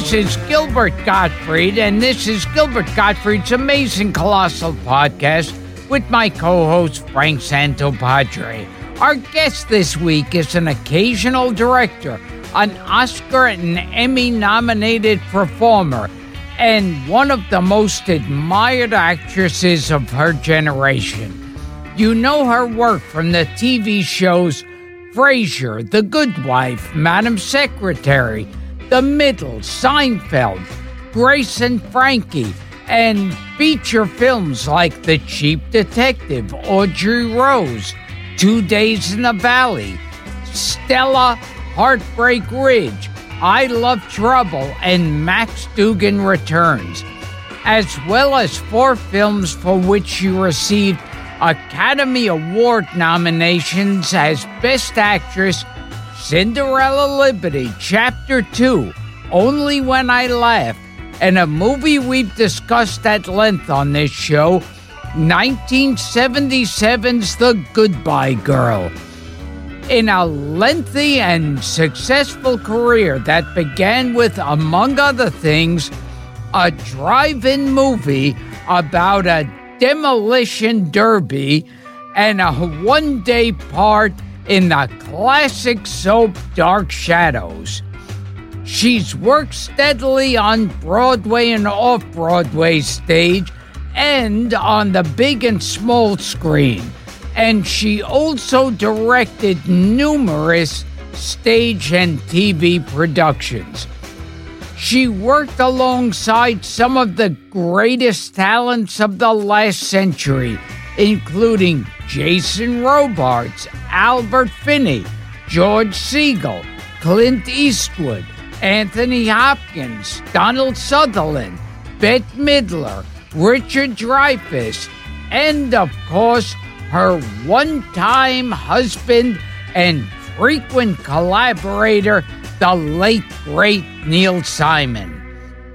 This is Gilbert Gottfried, and this is Gilbert Gottfried's Amazing Colossal Podcast with my co host, Frank Santopadre. Our guest this week is an occasional director, an Oscar and Emmy nominated performer, and one of the most admired actresses of her generation. You know her work from the TV shows Frasier, The Good Wife, Madam Secretary, The Middle, Seinfeld, Grace and Frankie, and feature films like The Cheap Detective, Audrey Rose, Two Days in the Valley, Stella, Heartbreak Ridge, I Love Trouble, and Max Dugan Returns, as well as four films for which she received Academy Award nominations as Best Actress Cinderella Liberty, Chapter 2, Only When I Laugh, and a movie we've discussed at length on this show, 1977's The Goodbye Girl. In a lengthy and successful career that began with, among other things, a drive in movie about a demolition derby and a one day part in the classic soap Dark Shadows. She's worked steadily on Broadway and off Broadway stage and on the big and small screen. And she also directed numerous stage and TV productions. She worked alongside some of the greatest talents of the last century, including Jason Robards, Albert Finney, George Segal, Clint Eastwood, Anthony Hopkins, Donald Sutherland, Bette Midler, Richard Dreyfuss, and of course, her one time husband and frequent collaborator, the late great Neil Simon.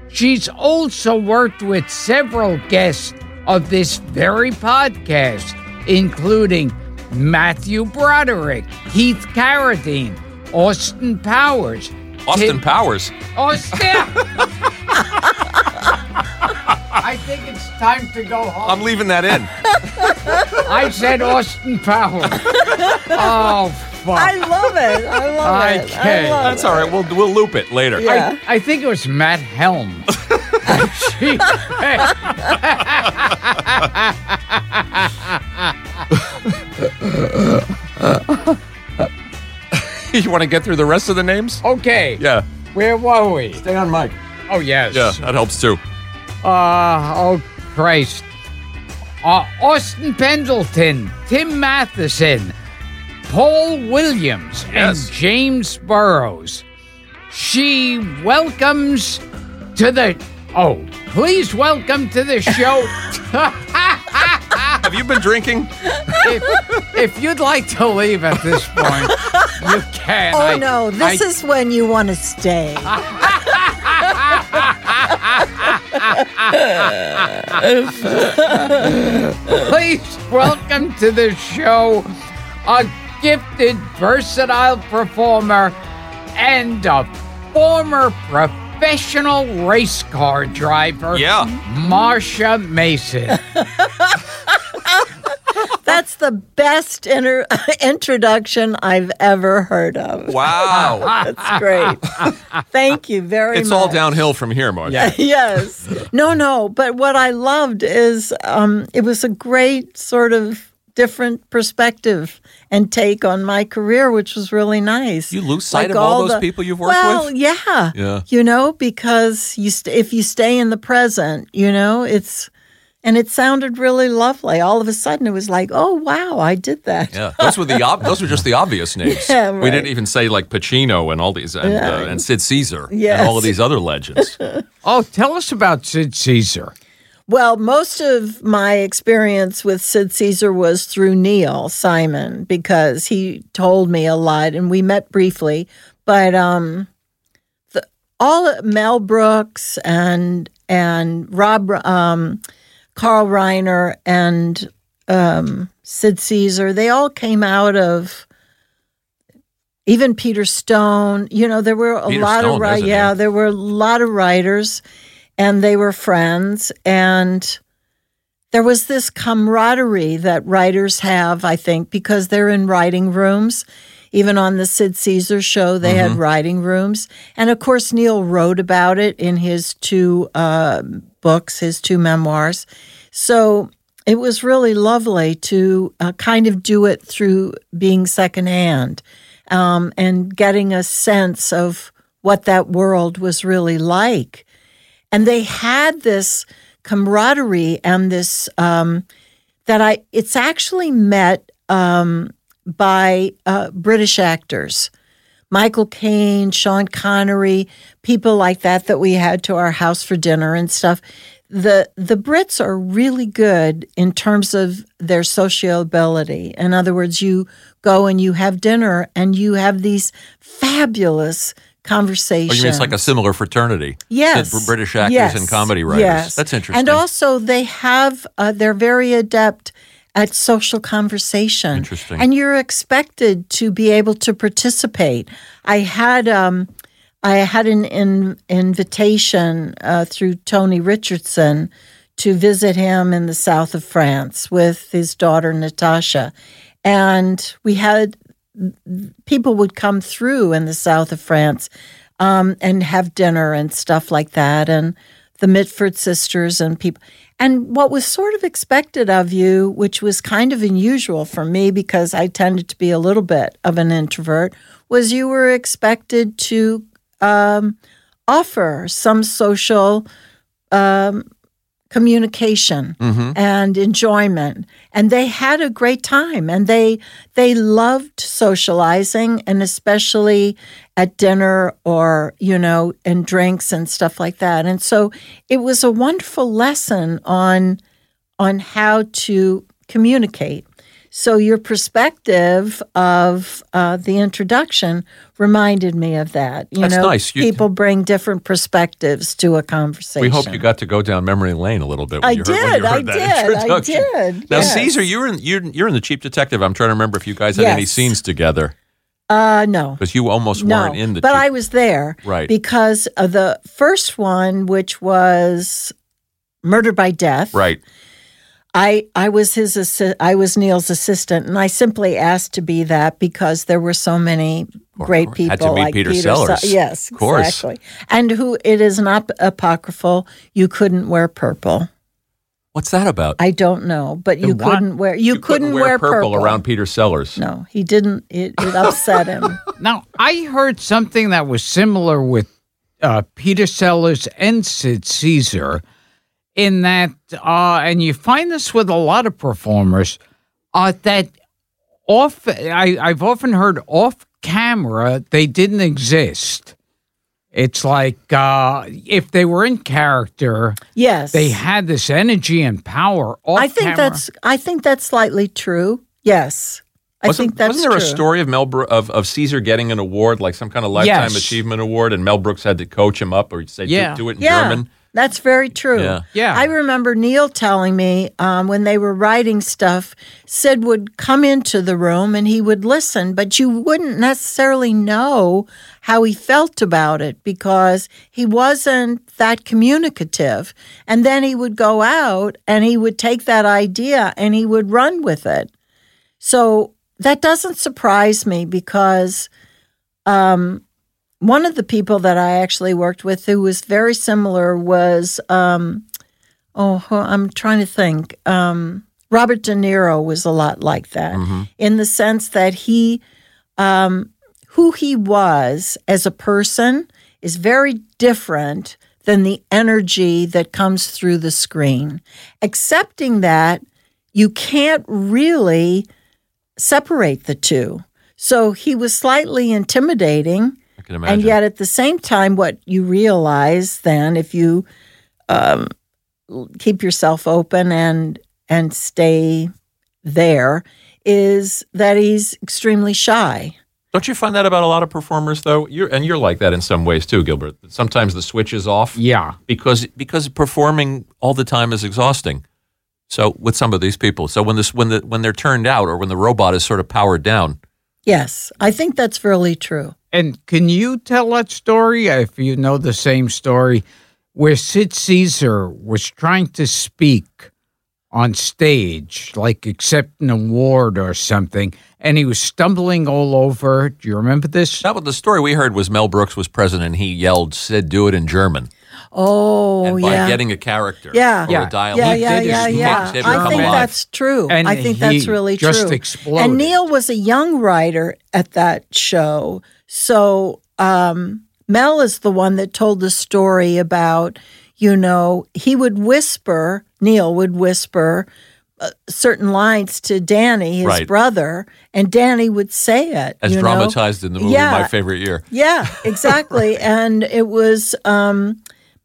She's also worked with several guests of this very podcast, including Matthew Broderick, Keith Carradine, Austin Powers. Austin Tim- Powers. Austin! I think it's time to go home. I'm leaving that in. I said Austin Powers. Oh, fuck. I love it. I love I it. can't. I love That's all right. We'll we'll loop it later. Yeah. I, I think it was Matt Helm. She- you want to get through the rest of the names? okay, Yeah. where were we? Stay on mic. Oh, yes. Yeah, that helps too. Uh, oh, Christ. Uh, Austin Pendleton, Tim Matheson, Paul Williams, Yes. and James Burrows. She welcomes to the. Oh, please welcome to the show. Have you been drinking? if, if you'd like to leave at this point, you can. Oh I- no, this I- is when you want to stay. Please welcome to the show a gifted, versatile performer and a former professional race car driver. Yeah. Marsha Mason. That's the best inter- introduction I've ever heard of. Wow. That's great. Thank you very it's much. It's all downhill from here, Mark. Yeah. yes. No, no. But what I loved is um, it was a great sort of different perspective and take on my career, which was really nice. You lose sight Like of all those the- people you've worked well, with? yeah. Yeah. You know, because you st- if you stay in the present, you know, it's and it sounded really lovely. All of a sudden, it was like, oh wow, I did that. Yeah, those were the ob- those were just the obvious names. Yeah, We didn't even say like Pacino and all these and, Yeah. uh, and Sid Caesar and all of these other legends. Oh, tell us about Sid Caesar. Well, most of my experience with Sid Caesar was through Neil Simon because he told me a lot, and we met briefly. But um, the, all Mel Brooks and and Rob um, Carl Reiner and um, Sid Caesar, they all came out of even Peter Stone. You know, there were a Peter lot Stone, of yeah, there were a lot of writers, and they were friends, and there was this camaraderie that writers have, I think, because they're in writing rooms. Even on the Sid Caesar show, they Mm-hmm. had writing rooms, and of course, Neil wrote about it in his two uh, books, his two memoirs. So it was really lovely to uh, kind of do it through being secondhand um, and getting a sense of what that world was really like. And they had this camaraderie and this um, that I, it's actually met um, by uh, British actors. Michael Caine, Sean Connery, people like that that we had to our house for dinner and stuff. The the Brits are really good in terms of their sociability. In other words, you go and you have dinner and you have these fabulous conversations. Oh, you mean it's like a similar fraternity? Yes, The British actors yes, and comedy writers. Yes, That's interesting. And also, they have uh, they're very adept at social conversation. Interesting. And you're expected to be able to participate. I had um, I had an in, invitation uh, through Tony Richardson to visit him in the south of France with his daughter Natasha, and we had people would come through in the south of France um, and have dinner and stuff like that, and the Mitford sisters and people. And what was sort of expected of you, which was kind of unusual for me because I tended to be a little bit of an introvert, was you were expected to um, offer some social um, communication mm-hmm. and enjoyment. And they had a great time. And they they loved socializing and especially at dinner or you know and drinks and stuff like that. And so it was a wonderful lesson on on how to communicate so your perspective of uh, the introduction reminded me of that you That's know nice. You- people bring different perspectives to a conversation we hope you got to go down memory lane a little bit. When I you heard, when did, you I that did, I did, Now, yes. Caesar, you're in you're, you're in the Cheap Detective. I'm trying to remember if you guys had any scenes together uh no because you almost no, weren't in the. but Cheap- I was there, Right. Because of the first one, which was Murder by Death, right. I I was his assi- I was Neil's assistant, and I simply asked to be that because there were so many great people Had to meet like Peter Se- Sellers. yes, Of course. exactly. And who it is not apocryphal. You couldn't wear purple. What's that about? I don't know, but you what? couldn't wear you, couldn't, wear, purple, around Peter Sellers. No, he didn't. It, it upset him. Now, I heard something that was similar with uh, Peter Sellers and Sid Caesar, in that, uh, and you find this with a lot of performers, uh, that off. I, I've often heard off camera they didn't exist. It's like uh, if they were in character, Yes, they had this energy and power. Off I think camera. that's I think that's slightly true. Yes, I Wasn't, think that's wasn't there true. a story of Mel Bro- of, of Caesar getting an award, like some kind of lifetime Yes. achievement award, and Mel Brooks had to coach him up or say, Yeah. do, do it in Yeah, German? That's very true. Yeah. Yeah. I remember Neil telling me um, when they were writing stuff, Sid would come into the room and he would listen, but you wouldn't necessarily know how he felt about it because he wasn't that communicative. And then he would go out and he would take that idea and he would run with it. So that doesn't surprise me because um, one of the people that I actually worked with who was very similar was, um, oh, I'm trying to think. Um, Robert De Niro was a lot like that in the sense that he, um, who he was as a person is very different than the energy that comes through the screen. Accepting that, you can't really separate the two. So he was slightly intimidating. I can imagine. And yet, at the same time, what you realize then, if you um, keep yourself open and and stay there, is that he's extremely shy. Don't you find that about a lot of performers, though? You're, and you're like that in some ways too, Gilbert. Sometimes the switch is off yeah. because because performing all the time is exhausting. So with some of these people, so when this when the when they're turned out or when the robot is sort of powered down, Yes, I think that's really true. And can you tell that story if you know the same story where Sid Caesar was trying to speak on stage, like accept an award or something, and he was stumbling all over. Do you remember this? That was the story we heard was Mel Brooks was president. and He yelled, "Sid, do it in German." Oh, and by yeah. getting a character, Yeah. or Yeah. a dialogue, yeah, He yeah, yeah, his yeah. I think alive. that's true. And I think that's really just true. exploded. And Neil was a young writer at that show. So um, Mel is the one that told the story about, you know, he would whisper, Neil would whisper uh, certain lines to Danny, his Right. brother, and Danny would say it. as you know? dramatized in the movie Yeah. My Favorite Year. Yeah, exactly. and it was um,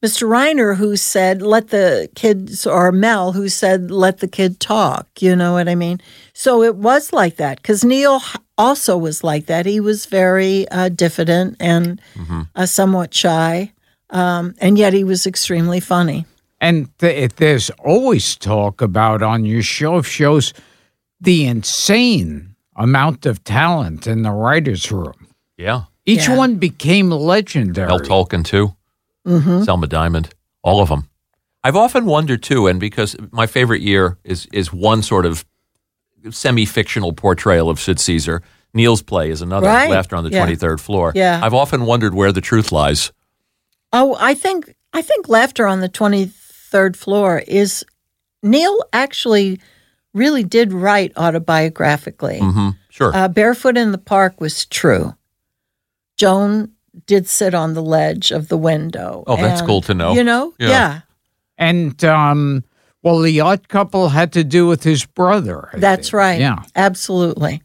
Mr. Reiner who said, let the kids, or Mel who said, let the kid talk. You know what I mean? So it was like that because Neil also was like that. He was very uh, diffident and uh, somewhat shy, um, and yet he was extremely funny. And th- there's always talk about on your show of shows the insane amount of talent in the writers' room. Yeah, Each Yeah. one became legendary. Mel Tolkin too. Mm-hmm. Selma Diamond, all of them. I've often wondered too, and because my favorite year is is one sort of semi-fictional portrayal of Sid Caesar. Neil's play is another. Right. Laughter on the Yeah. twenty third floor. Yeah. I've often wondered where the truth lies. Oh, I think I think laughter on the twenty third floor is Neil actually really did write autobiographically. hmm Sure. Uh, Barefoot in the Park was true. Joan did sit on the ledge of the window. Oh, that's and, cool to know. You know, Yeah. yeah, And um, well, the odd couple had to do with his brother. I that's think. right. Yeah. absolutely.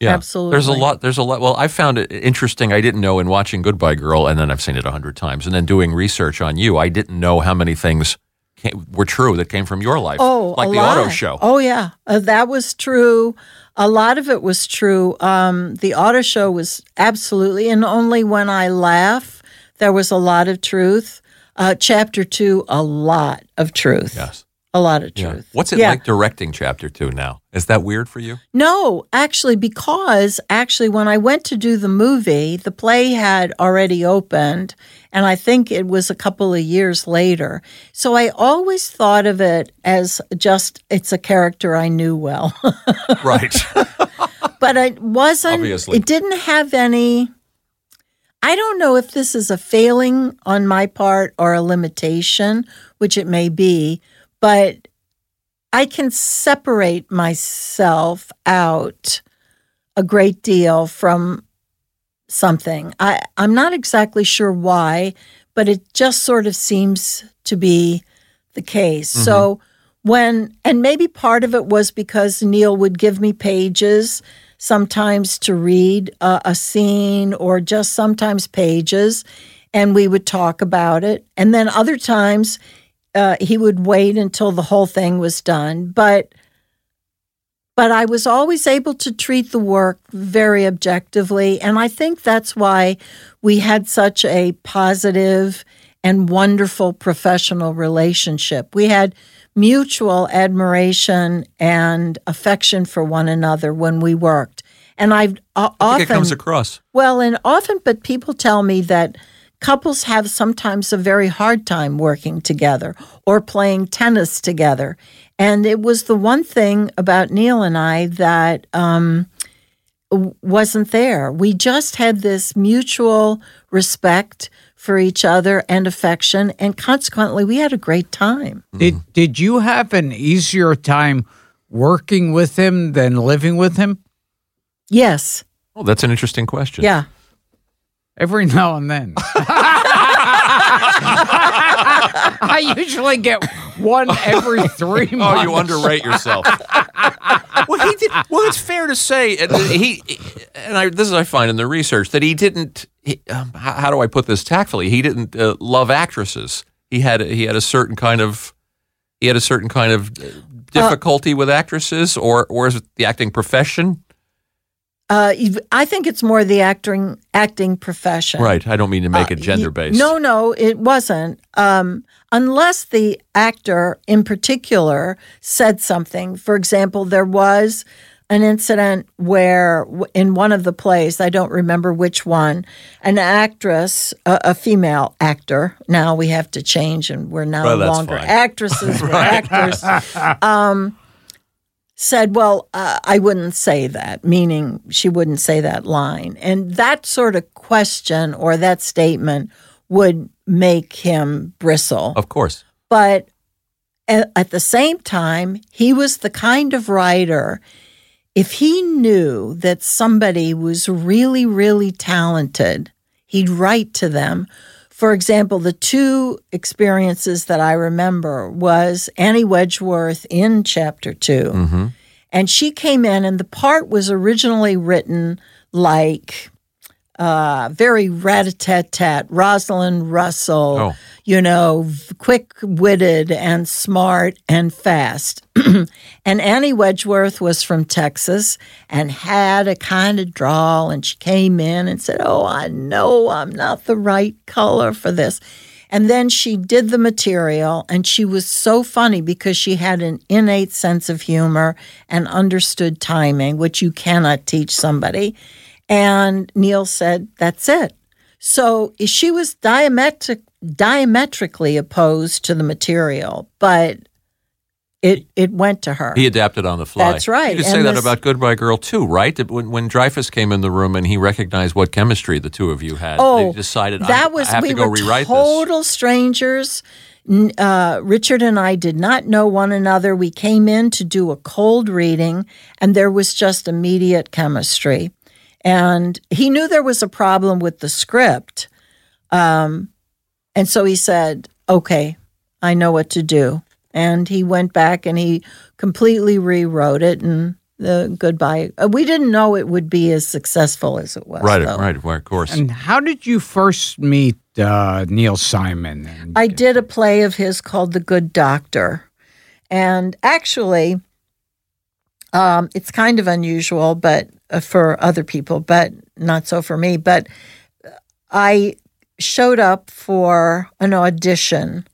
yeah. absolutely. There's a lot. There's a lot. Well, I found it interesting. I didn't know in watching Goodbye Girl, and then I've seen it a hundred times, and then doing research on you, I didn't know how many things came, were true that came from your life. Oh, like a the lot. auto show. Oh yeah, uh, that was true. A lot of it was true. Um, the auto show was absolutely, and only when I laugh, there was a lot of truth. Uh, chapter two, a lot of truth. Yes. A lot of Yeah. truth. What's it Yeah. like directing chapter two now? Is that weird for you? No, actually, because actually, when I went to do the movie, the play had already opened, and I think it was a couple of years later. So I always thought of it as just it's a character I knew well. Right. but it wasn't Obviously. it didn't have any i don't know if this is a failing on my part or a limitation which it may be but i can separate myself out a great deal from something. I i'm not exactly sure why but it just sort of seems to be the case. So when and maybe part of it was because Neil would give me pages sometimes to read uh, a scene or just sometimes pages and we would talk about it. And then other times uh, he would wait until the whole thing was done. But but I was always able to treat the work very objectively and I think that's why we had such a positive and wonderful professional relationship we had mutual admiration and affection for one another when we worked. And I've uh, I often it comes across. well, and often, but people tell me that couples have sometimes a very hard time working together or playing tennis together. And it was the one thing about Neil and I that um, wasn't there. We just had this mutual respect for each other and affection, and consequently, we had a great time. Did Did you have an easier time working with him than living with him? Yes, Oh, that's an interesting question. yeah. Every now and then. I usually get one every three months. Oh, you underrate yourself. well, he did. Well, it's fair to say, and he, and I, this is I find in the research that he didn't. He, um, how, how do I put this tactfully? He didn't uh, love actresses. He had he had a certain kind of he had a certain kind of uh, difficulty with actresses, or or is it the acting profession? Uh, I think it's more the acting acting profession. Right. I don't mean to make it Uh, gender based. No, no, it wasn't. Um, unless the actor in particular said something. For example, there was an incident where in one of the plays, I don't remember which one, an actress, a, a female actor, now we have to change and we're no Well, longer fine. actresses, we're actors, um, said, Well, uh, I wouldn't say that, meaning she wouldn't say that line. And that sort of question or that statement would make him bristle. Of course. But at, at the same time, he was the kind of writer, if he knew that somebody was really, really talented, he'd write to them. For example, the two experiences that I remember was Annie Wedgeworth in chapter 2 And she came in, and the part was originally written like uh, very rat-a-tat-tat, Rosalind Russell, Oh. You know, quick-witted and smart and fast. and Annie Wedgeworth was from Texas and had a kind of drawl, and she came in and said, "Oh, I know I'm not the right color for this." And then she did the material, and she was so funny because she had an innate sense of humor and understood timing, which you cannot teach somebody. And Neil said, That's it. So she was diametric, diametrically opposed to the material, but it it went to her. He adapted on the fly. That's right. You could And say that this- about Goodbye Girl too, right? When, when Dreyfuss came in the room and he recognized what chemistry the two of you had, Oh, they decided that I, was we to go were total strangers. Uh, Richard and I did not know one another. We came in to do a cold reading, and there was just immediate chemistry. And he knew there was a problem with the script, um, and so he said, "Okay, I know what to do." And he went back and he completely rewrote it. And the goodbye. uh, We didn't know it would be as successful as it was. Right, though. right, right, of course. And how did you first meet uh, Neil Simon? And- I did a play of his called The Good Doctor. And actually, um, it's kind of unusual, but uh, for other people, but not so for me. But I showed up for an audition,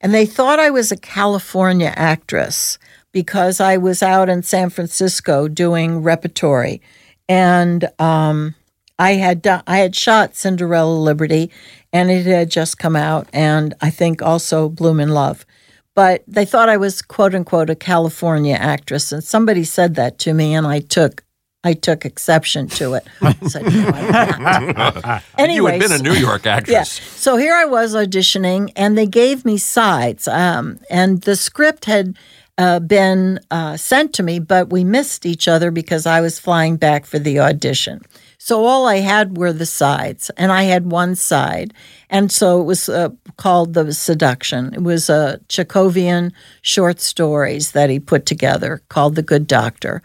and they thought I was a California actress because I was out in San Francisco doing repertory, and um, I had done, I had shot Cinderella Liberty, and it had just come out, and I think also Blume in Love. But they thought I was quote unquote a California actress, and somebody said that to me, and I took I took exception to it. I said, no, I'm not. you had been a New York yeah. actress. So here I was auditioning, and they gave me sides. Um, and the script had uh, been uh, sent to me, but we missed each other because I was flying back for the audition. So all I had were the sides, and I had one side. And so it was uh, called The Seduction. It was a Chekhovian short stories that he put together called The Good Doctor.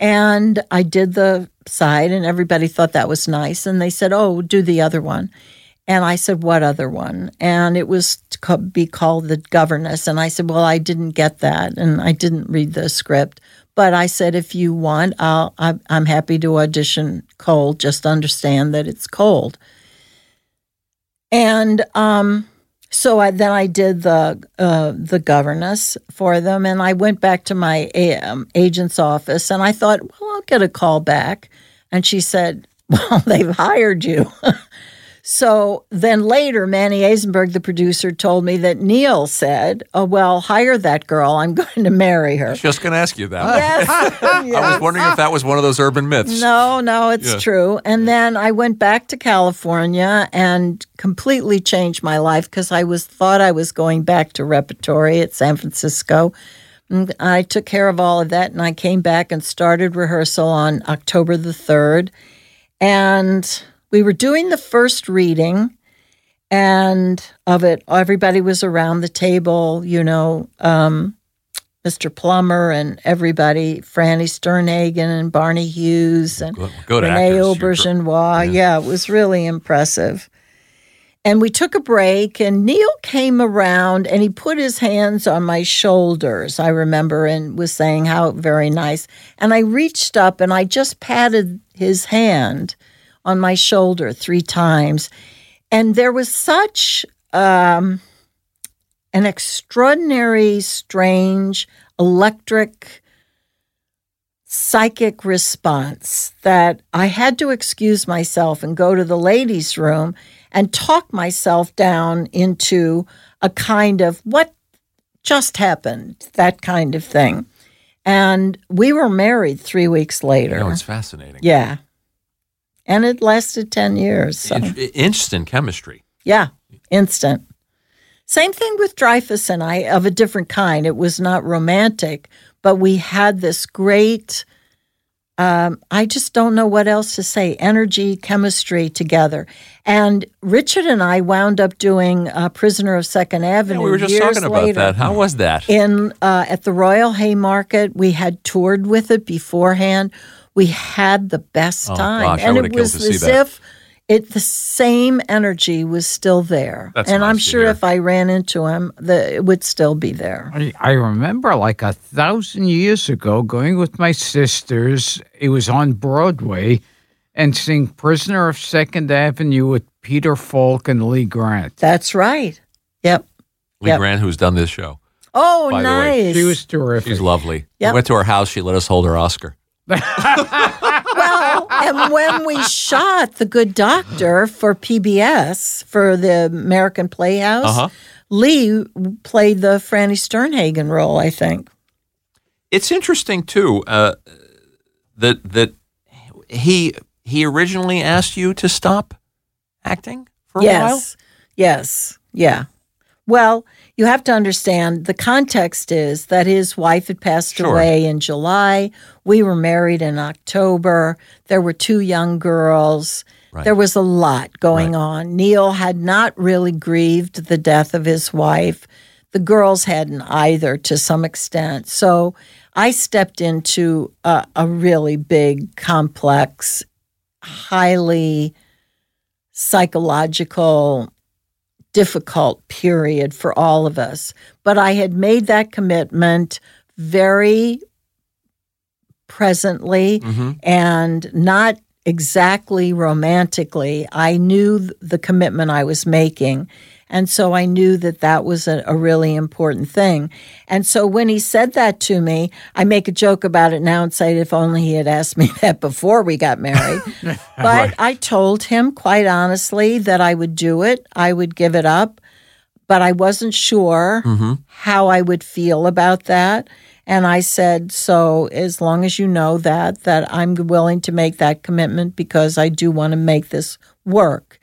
And I did the side, and everybody thought that was nice. And they said, Oh, do the other one. And I said, What other one? And it was to be called The Governess. And I said, Well, I didn't get that. And I didn't read the script. But I said, If you want, I'll, I'm happy to audition cold. Just understand that it's cold. And um, so I, then I did the uh, the governess for them, and I went back to my um, agent's office, and I thought, well, I'll get a call back. And she said, well, they've hired you. so then later, Manny Azenberg, the producer, told me that Neil said, oh, well, hire that girl. I'm going to marry her. Just going to ask you that. yes. I was wondering if that was one of those urban myths. No, no, it's Yeah. true. And then I went back to California and completely changed my life because I was thought I was going back to repertory at San Francisco. And I took care of all of that and I came back and started rehearsal on October the 3rd. And we were doing the first reading and of it everybody was around the table, you know, um, Mr. Plummer and everybody, Franny Sternhagen and Barney Hughes and Good, good Renee actors. You're- Yeah. it was really impressive. And we took a break, and Neil came around and he put his hands on my shoulders, I remember, and was saying how very nice. And I reached up and I just patted his hand on my shoulder three times. And there was such um, an extraordinary, strange, electric psychic response that I had to excuse myself and go to the ladies' room and talk myself down into a kind of what just happened, that kind of thing. And we were married three weeks later. No, it's fascinating. yeah. And it lasted 10 years. So. In- instant chemistry. Yeah, instant. Same thing with Dreyfuss and I, of a different kind. It was not romantic, but we had this great, um, I just don't know what else to say, energy, chemistry together. And Richard and I wound up doing uh, Prisoner of Second Avenue. Yeah, we were just talking about later. that. How was that? In uh, at the Royal Haymarket, we had toured with it beforehand. We had the best Oh, time, gosh, and would've it was to see as that. if it the same energy was still there. That's and nice I'm sure if I ran into him, the, it would still be there. I, I remember like a thousand years ago going with my sisters. It was on Broadway and seeing Prisoner of Second Avenue with Peter Falk and Lee Grant. That's right. Yep. Lee Yep. Grant, who's done this show. Oh, By the way, nice. She was terrific. She's lovely. Yep. We went to her house. She let us hold her Oscar. Well, and when we shot The Good Doctor for PBS for the American Playhouse, Uh-huh. Lee played the Franny Sternhagen role, I think. It's interesting too uh, that that he he originally asked you to stop acting for a while. yes. Yes. Yeah. Well, you have to understand the context is that his wife had passed Sure. away in July. We were married in October. There were two young girls. Right. There was a lot going on. Neil had not really grieved the death of his wife. The girls hadn't either to some extent. So I stepped into a, a really big, complex, highly psychological, difficult period for all of us. But I had made that commitment very presently Mhm. and not exactly romantically. I knew the commitment I was making. And so I knew that that was a, a really important thing. And so when he said that to me, I make a joke about it now and say, if only he had asked me that before we got married. but I told him quite honestly that I would do it, I would give it up, but I wasn't sure mm-hmm. how I would feel about that. And I said, so as long as you know that, that I'm willing to make that commitment because I do want to make this work.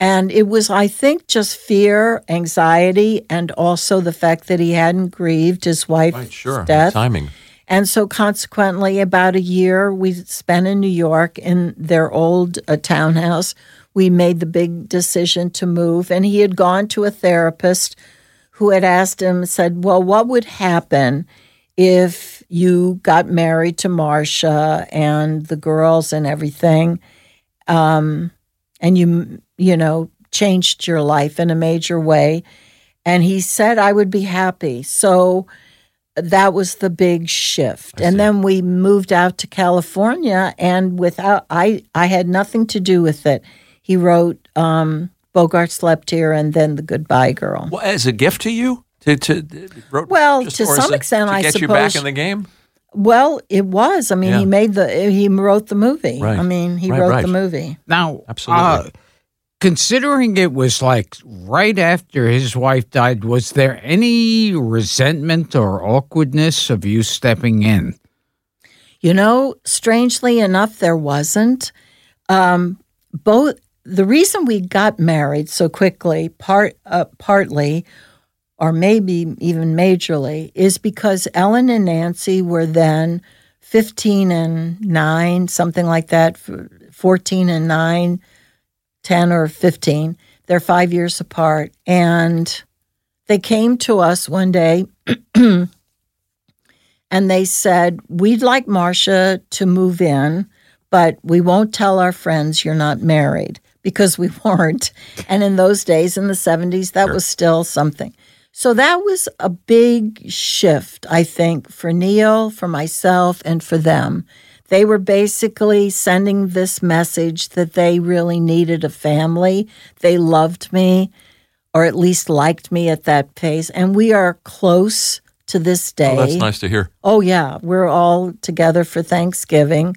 And it was, I think, just fear, anxiety, and also the fact that he hadn't grieved his wife's Right, sure. death. Timing. And so, consequently, about a year we spent in New York in their old uh, townhouse. We made the big decision to move, and he had gone to a therapist who had asked him, said, Well, what would happen if you got married to Marsha and the girls and everything, um, and you, you know, changed your life in a major way? And he said, I would be happy. So, that was the big shift. I see. And then we moved out to California and without I I had nothing to do with it. He wrote um Bogart slept here and then the goodbye girl. Well, as a gift to you, to to wrote, Well, just- to or as some a- extent, to I get you back in the game. Well, it was. I mean, Yeah. he made the he wrote the movie. Right. I mean, he Right, wrote right. the movie. Now, Absolutely. uh, considering it was like right after his wife died, was there any resentment or awkwardness of you stepping in? You know, strangely enough, there wasn't. Um, both the reason we got married so quickly, part uh, partly, or maybe even majorly, is because Ellen and Nancy were then fifteen and nine, something like that, fourteen and nine, 10 or 15. They're five years apart. And they came to us one day and they said, We'd like Marsha to move in, but we won't tell our friends you're not married because we weren't. And in those days, in the 70s, that Sure. was still something. So that was a big shift, I think, for Neil, for myself, and for them. They were basically sending this message that they really needed a family. They loved me, or at least liked me at that pace. And we are close to this day. Oh, that's nice to hear. Oh, yeah. We're all together for Thanksgiving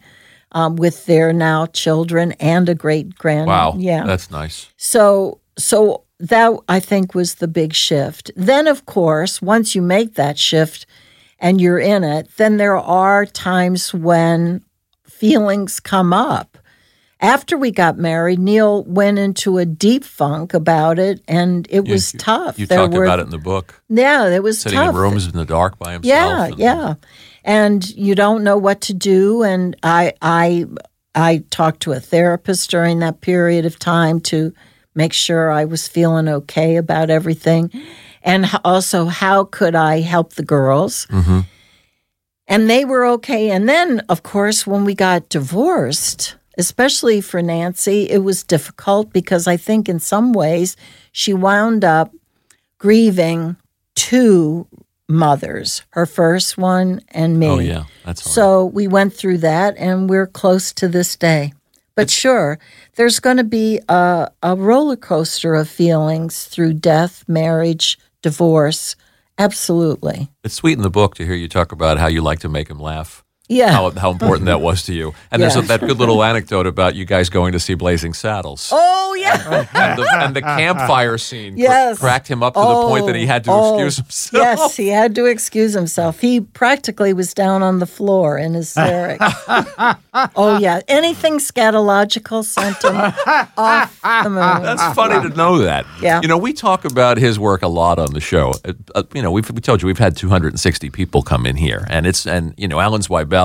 um, with their now children and a great grand. Wow. Yeah. That's nice. So, so that I think was the big shift. Then, of course, once you make that shift and you're in it, then there are times when feelings come up. After we got married, Neil went into a deep funk about it, and it You- was you- tough. You There talked were- about it in the book. Yeah, it was Sitting tough. in rooms in the dark by himself. Yeah, and- yeah. And you don't know what to do and I I I talked to a therapist during that period of time to make sure I was feeling okay about everything. And also how could I help the girls? Mhm. And they were okay. And then of course when we got divorced, especially for Nancy, it was difficult because I think in some ways she wound up grieving two mothers, her first one and me. Oh, yeah. That's hard. So we went through that and we're close to this day. But sure, there's going to be a, a roller coaster of feelings through death, marriage, divorce. Absolutely. It's sweet in the book to hear you talk about how you like to make him laugh. Yeah. How, how important that was to you. And there's a, that good little anecdote about you guys going to see Blazing Saddles. oh, yeah. And, the, and the campfire scene cr- Yes. cracked him up to the point that he had to Oh, excuse himself. Yes, he had to excuse himself. He practically was down on the floor in hysterics. oh, yeah. Anything scatological sent him off the moon. That's funny to know that. Yeah. You know, we talk about his work a lot on the show. Uh, uh, you know, we've we told you we've had 260 people come in here, and it's and you know Alan Zweibel,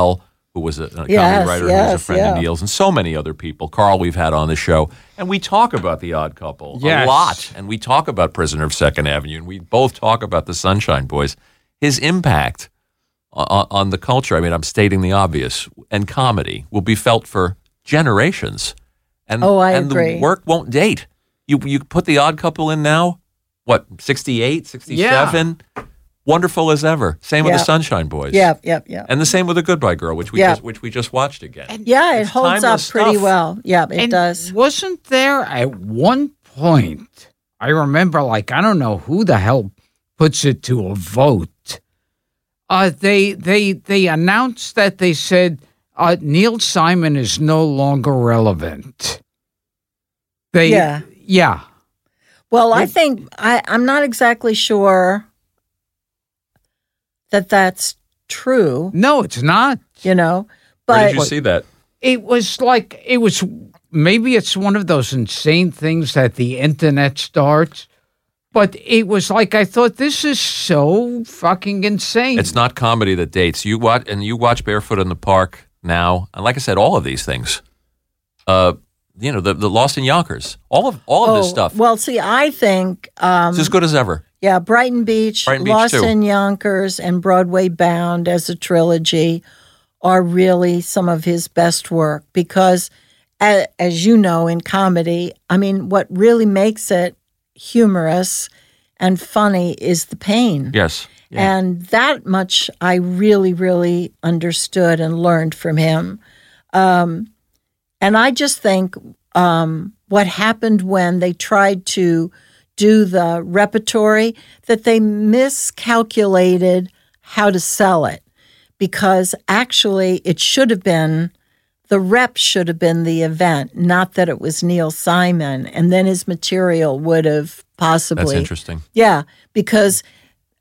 who was a, a comedy Yes, writer, who's a yes, friend of. Neil's, and so many other people. Carl, we've had on the show, and we talk about the Odd Couple Yes. a lot, and we talk about Prisoner of Second Avenue, and we both talk about the Sunshine Boys. His impact on, on the culture. I mean, I'm stating the obvious, and comedy will be felt for generations. And Oh, I and agree. the work won't date. You you put the Odd Couple in now, what 68, 67? Wonderful as ever. Same with the Sunshine Boys. Yep, yep, yep. And the same with the Goodbye Girl, which we Yeah. just which we just watched again. Yeah, it holds up timeless pretty stuff. well. Yeah, it And does. Wasn't there at one point? I remember, like I don't know who the hell puts it to a vote. Uh, they they they announced that they said uh, Neil Simon is no longer relevant. They Yeah. yeah Well, I think I, I'm not exactly sure that that's true, no, it's not. you know, Where but did you see that? It was like it was maybe it's one of those insane things that the internet starts. But it was like I thought this is so fucking insane. It's not comedy that dates. You watch and you watch Barefoot in the Park now, and like I said, all of these things. Uh, you know, the the Lost in Yonkers, all of all of this oh, stuff, Well, see, I think um, it's as good as ever. Yeah, Brighton Beach, Brighton Beach, Lost too. in Yonkers, and Broadway Bound as a trilogy are really some of his best work because, as you know, in comedy, I mean, what really makes it humorous and funny is the pain. Yes. And that much I really, really understood and learned from him. Um, and I just think um, what happened when they tried to do the repertory, that they miscalculated how to sell it because actually it should have been the rep should have been the event, not that it was Neil Simon. And then his material would have possibly. That's interesting. Yeah, because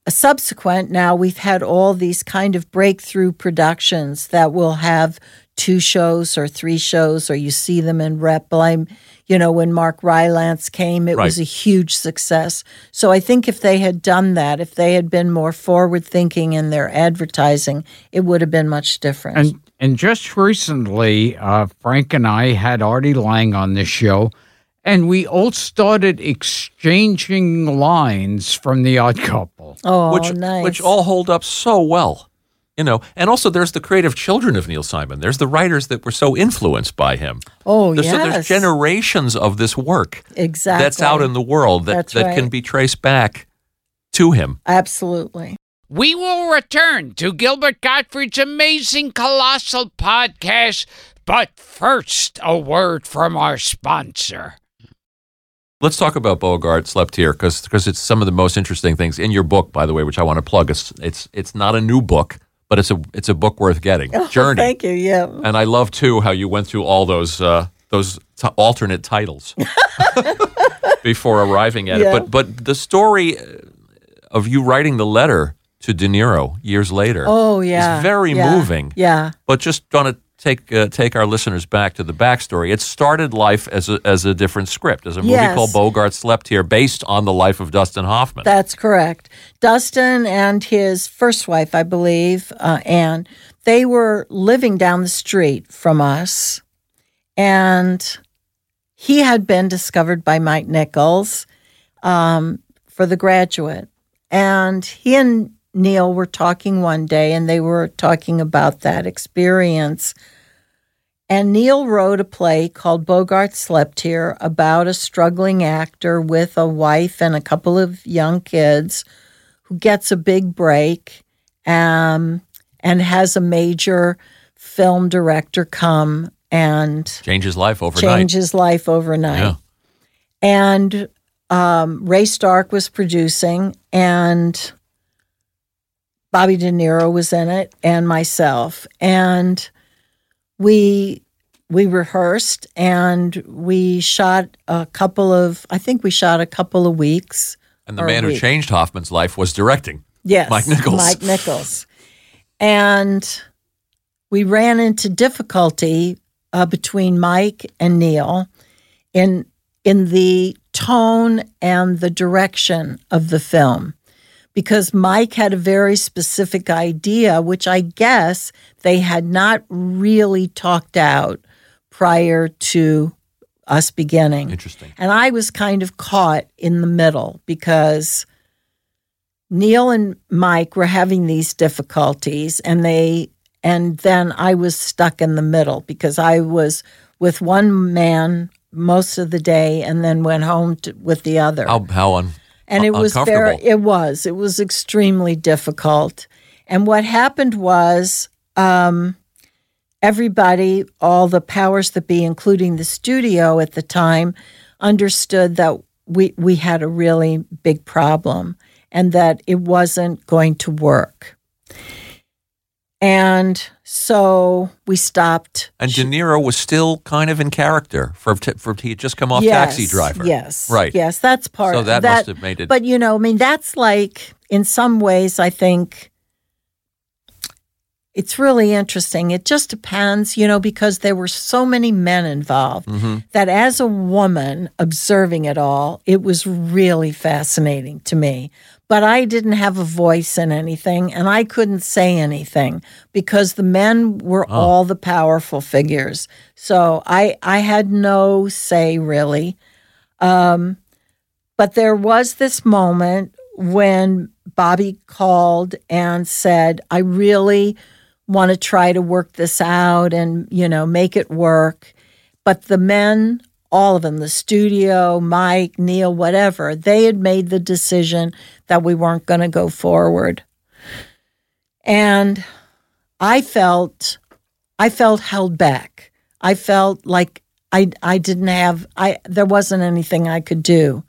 subsequent now we've had all these kind of breakthrough productions that will have two shows or three shows or you see them in rep I'm you know when Mark Rylance came it was a huge success so I think if they had done that if they had been more forward thinking in their advertising it would have been much different And and just recently, uh, Frank and I had Artie Lange on the show, and we all started exchanging lines from The Odd Couple. oh which nice which all hold up so well. You know, and also there's the creative children of Neil Simon. There's the writers that were so influenced by him. oh There's, yes so there's generations of this work exactly that's out in the world that, That's that can be traced back to him. absolutely We will return to Gilbert Gottfried's amazing colossal podcast, but first, a word from our sponsor. Let's talk about Bogart slept here because it's some of the most interesting things in your book, by the way, which I want to plug. It's it's it's not a new book, but it's a it's a book worth getting. Journey. Thank you. Yeah. And I love too how you went through all those uh, those t- alternate titles before arriving at Yeah. it. But but the story of you writing the letter to De Niro years later. Oh yeah. is very Yeah. moving. Yeah. But just on to take uh, take our listeners back to the backstory. It started life as a, as a different script, as a movie Yes. called Bogart Slept Here, based on the life of Dustin Hoffman. That's correct. Dustin and his first wife, I believe, uh, Anne, they were living down the street from us. And he had been discovered by Mike Nichols um, for The Graduate. And he and Neil were talking one day, and they were talking about that experience. And Neil wrote a play called Bogart Slept Here about a struggling actor with a wife and a couple of young kids who gets a big break um, and has a major film director come and Changed his life overnight. change his life overnight. Yeah. And um, Ray Stark was producing, and Bobby De Niro was in it, and myself. And we we rehearsed and we shot a couple of I think we shot a couple of weeks. And the man who changed Hoffman's life was directing. Yes. Mike Nichols. Mike Nichols. And we ran into difficulty uh, between Mike and Neil in in the tone and the direction of the film because Mike had a very specific idea which I guess they had not really talked out prior to us beginning. Interesting. And I was kind of caught in the middle because Neil and Mike were having these difficulties and they and then I was stuck in the middle because I was with one man most of the day and then went home to, with the other How how un, and it was very it was. It was extremely difficult. And what happened was um, everybody all the powers that be including the studio at the time understood that we we had a really big problem and that it wasn't going to work and so we stopped and De Niro was still kind of in character for for he had just come off Yes, Taxi Driver. Yes. Right. Yes, that's part So of that must have made it- But you know, I mean, that's like in some ways, I think it's really interesting. It just depends, you know, because there were so many men involved Mm-hmm. that as a woman observing it all, it was really fascinating to me. But I didn't have a voice in anything and I couldn't say anything because the men were all the powerful figures. So I I had no say really. Um, but there was this moment when Bobby called and said, I really want to try to work this out and, you know, make it work. But the men, all of them, the studio, Mike, Neil, whatever, they had made the decision that we weren't going to go forward. And I felt I felt held back. I felt like I I didn't have I there wasn't anything I could do.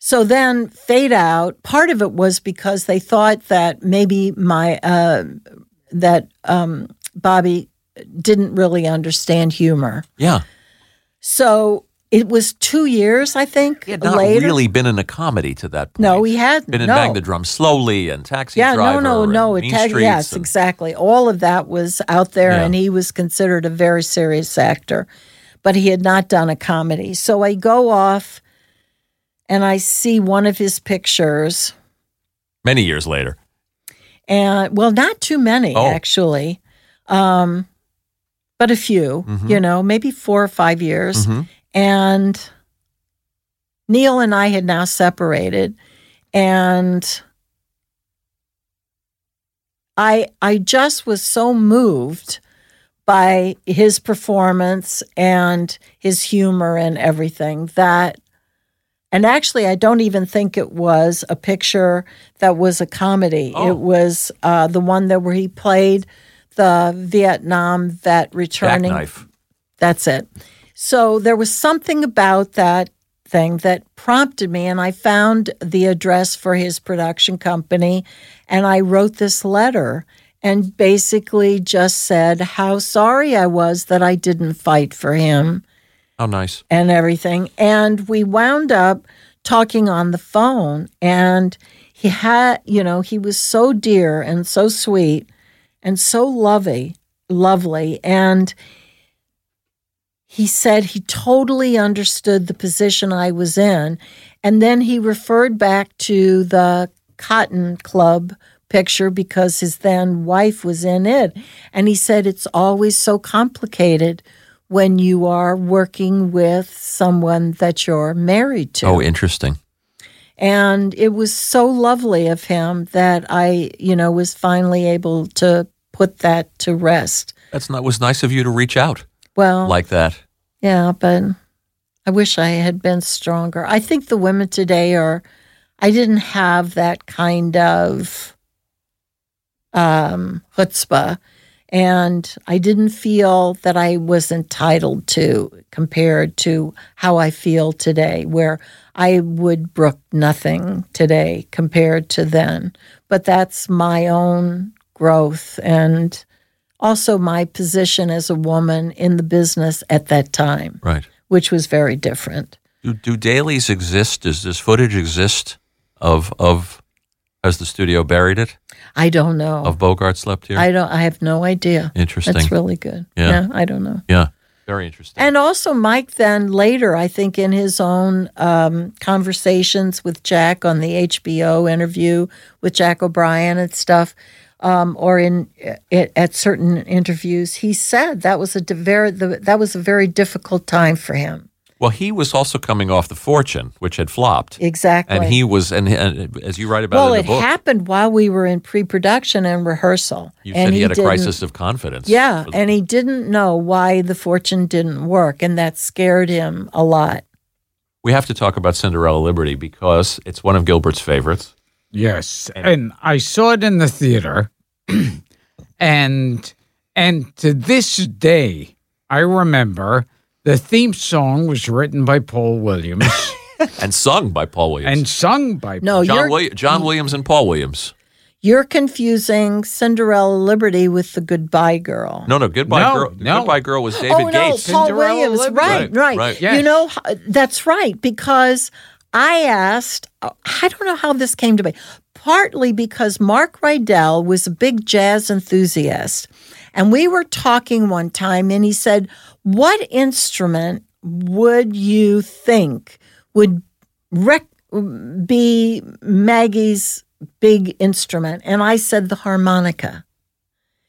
So then fade out. Part of it was because they thought that maybe my uh, that um, Bobby didn't really understand humor. Yeah. So it was two years, I think, He had not later. really been in a comedy to that point. No, he hadn't. been in no. Bang the Drum Slowly and Taxi yeah, Driver. no, no, no. and It tag- yes, and- exactly. All of that was out there, Yeah. and he was considered a very serious actor, but he had not done a comedy. So I go off, and I see one of his pictures, Many years later. and well, not too many Oh. actually, um, but a few. Mhm. You know, maybe four or five years, Mhm. and Neil and I had now separated, and I I just was so moved by his performance and his humor and everything that and actually I don't even think it was a picture that was a comedy. Oh. It was uh, the one that where he played the Vietnam vet returning Jackknife. that's it. So there was something about that thing that prompted me, and I found the address for his production company, and I wrote this letter and basically just said how sorry I was that I didn't fight for him How nice. and everything. And we wound up talking on the phone, and he had, you know, he was so dear and so sweet and so lovely, lovely. And he said he totally understood the position I was in. And then he referred back to the Cotton Club picture because his then wife was in it. And he said it's always so complicated when you are working with someone that you're married to. Oh, interesting. And it was so lovely of him that I, you know, was finally able to put that to rest. That's not was nice of you to reach out Well, like that. yeah, but I wish I had been stronger. I think the women today are, I didn't have that kind of um, chutzpah, and I didn't feel that I was entitled to compared to how I feel today, where I would brook nothing today compared to then. But that's my own growth and also my position as a woman in the business at that time Right. which was very different. Do, do dailies exist? Does this footage exist of of has the studio buried it? I don't know. Of Bogart slept here? I don't. I have no idea. Interesting. That's really good. Yeah. I don't know. yeah. Very interesting. And also, Mike then later, I think, in his own um, conversations with Jack on the HBO interview with Jack O'Brien and stuff, um, or in it, at certain interviews, he said that was a di- very the, that was a very difficult time for him. well, he was also coming off the Fortune, which had flopped, Exactly. and he was, and, and as you write about well, in it the book, happened while we were in pre-production and rehearsal. you and said he, had a crisis of confidence. Yeah, and he didn't know why the fortune didn't work, and that scared him a lot. we have to talk about Cinderella Liberty because it's one of Gilbert's favorites. Yes, and I saw it in the theater, and and to this day, I remember the theme song was written by Paul Williams and sung by Paul Williams. and sung by No, John, you're Willi- John Williams and Paul Williams. you're confusing Cinderella Liberty with the Goodbye Girl. No, no, Goodbye No, Girl. no. Goodbye Girl was oh, David oh no, Gates. Paul Cinderella Williams. Liberty. Right, Right, right. right. Yes. You know that's right because I asked. Oh, I don't know how this came to be. Partly because Mark Rydell was a big jazz enthusiast, and we were talking one time, and he said, "What instrument would you think would rec- be Maggie's big instrument?" And I said, "The harmonica."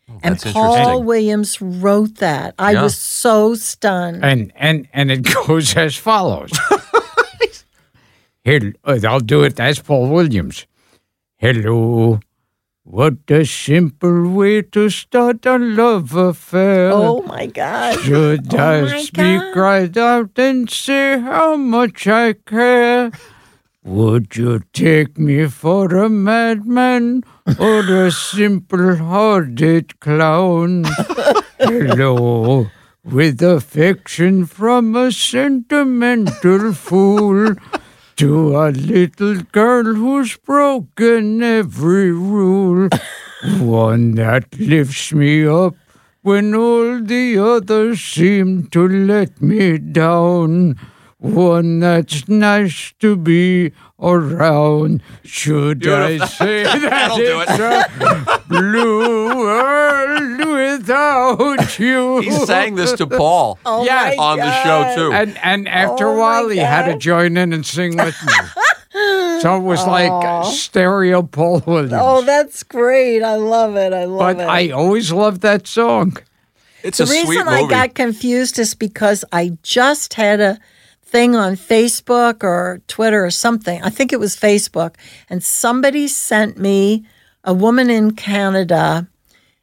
Oh, and Paul. Williams wrote that. I Yeah. was so stunned. and and and it goes as follows. Here, uh, I'll do it as Paul Williams. Hello, what a simple way to start a love affair. oh my God. Should Oh I speak God. right out and say how much I care? Would you take me for a madman or a simple-hearted clown? Hello, with affection from a sentimental fool to a little girl who's broken every rule. One that lifts me up when all the others seem to let me down. One that's nice to be around. Should I say that That'll do it's a blue world without you? He sang this to Paul Oh Yeah, my on the show too. And and oh after Oh a while, he had to join in and sing with me. so it was like stereo Paul Williams. Oh, that's great. I love it. I love but it. I always loved that song. it's the a sweet reason. I got confused is because I just had a thing on Facebook or Twitter or something. I think it was Facebook. And somebody sent me a woman in Canada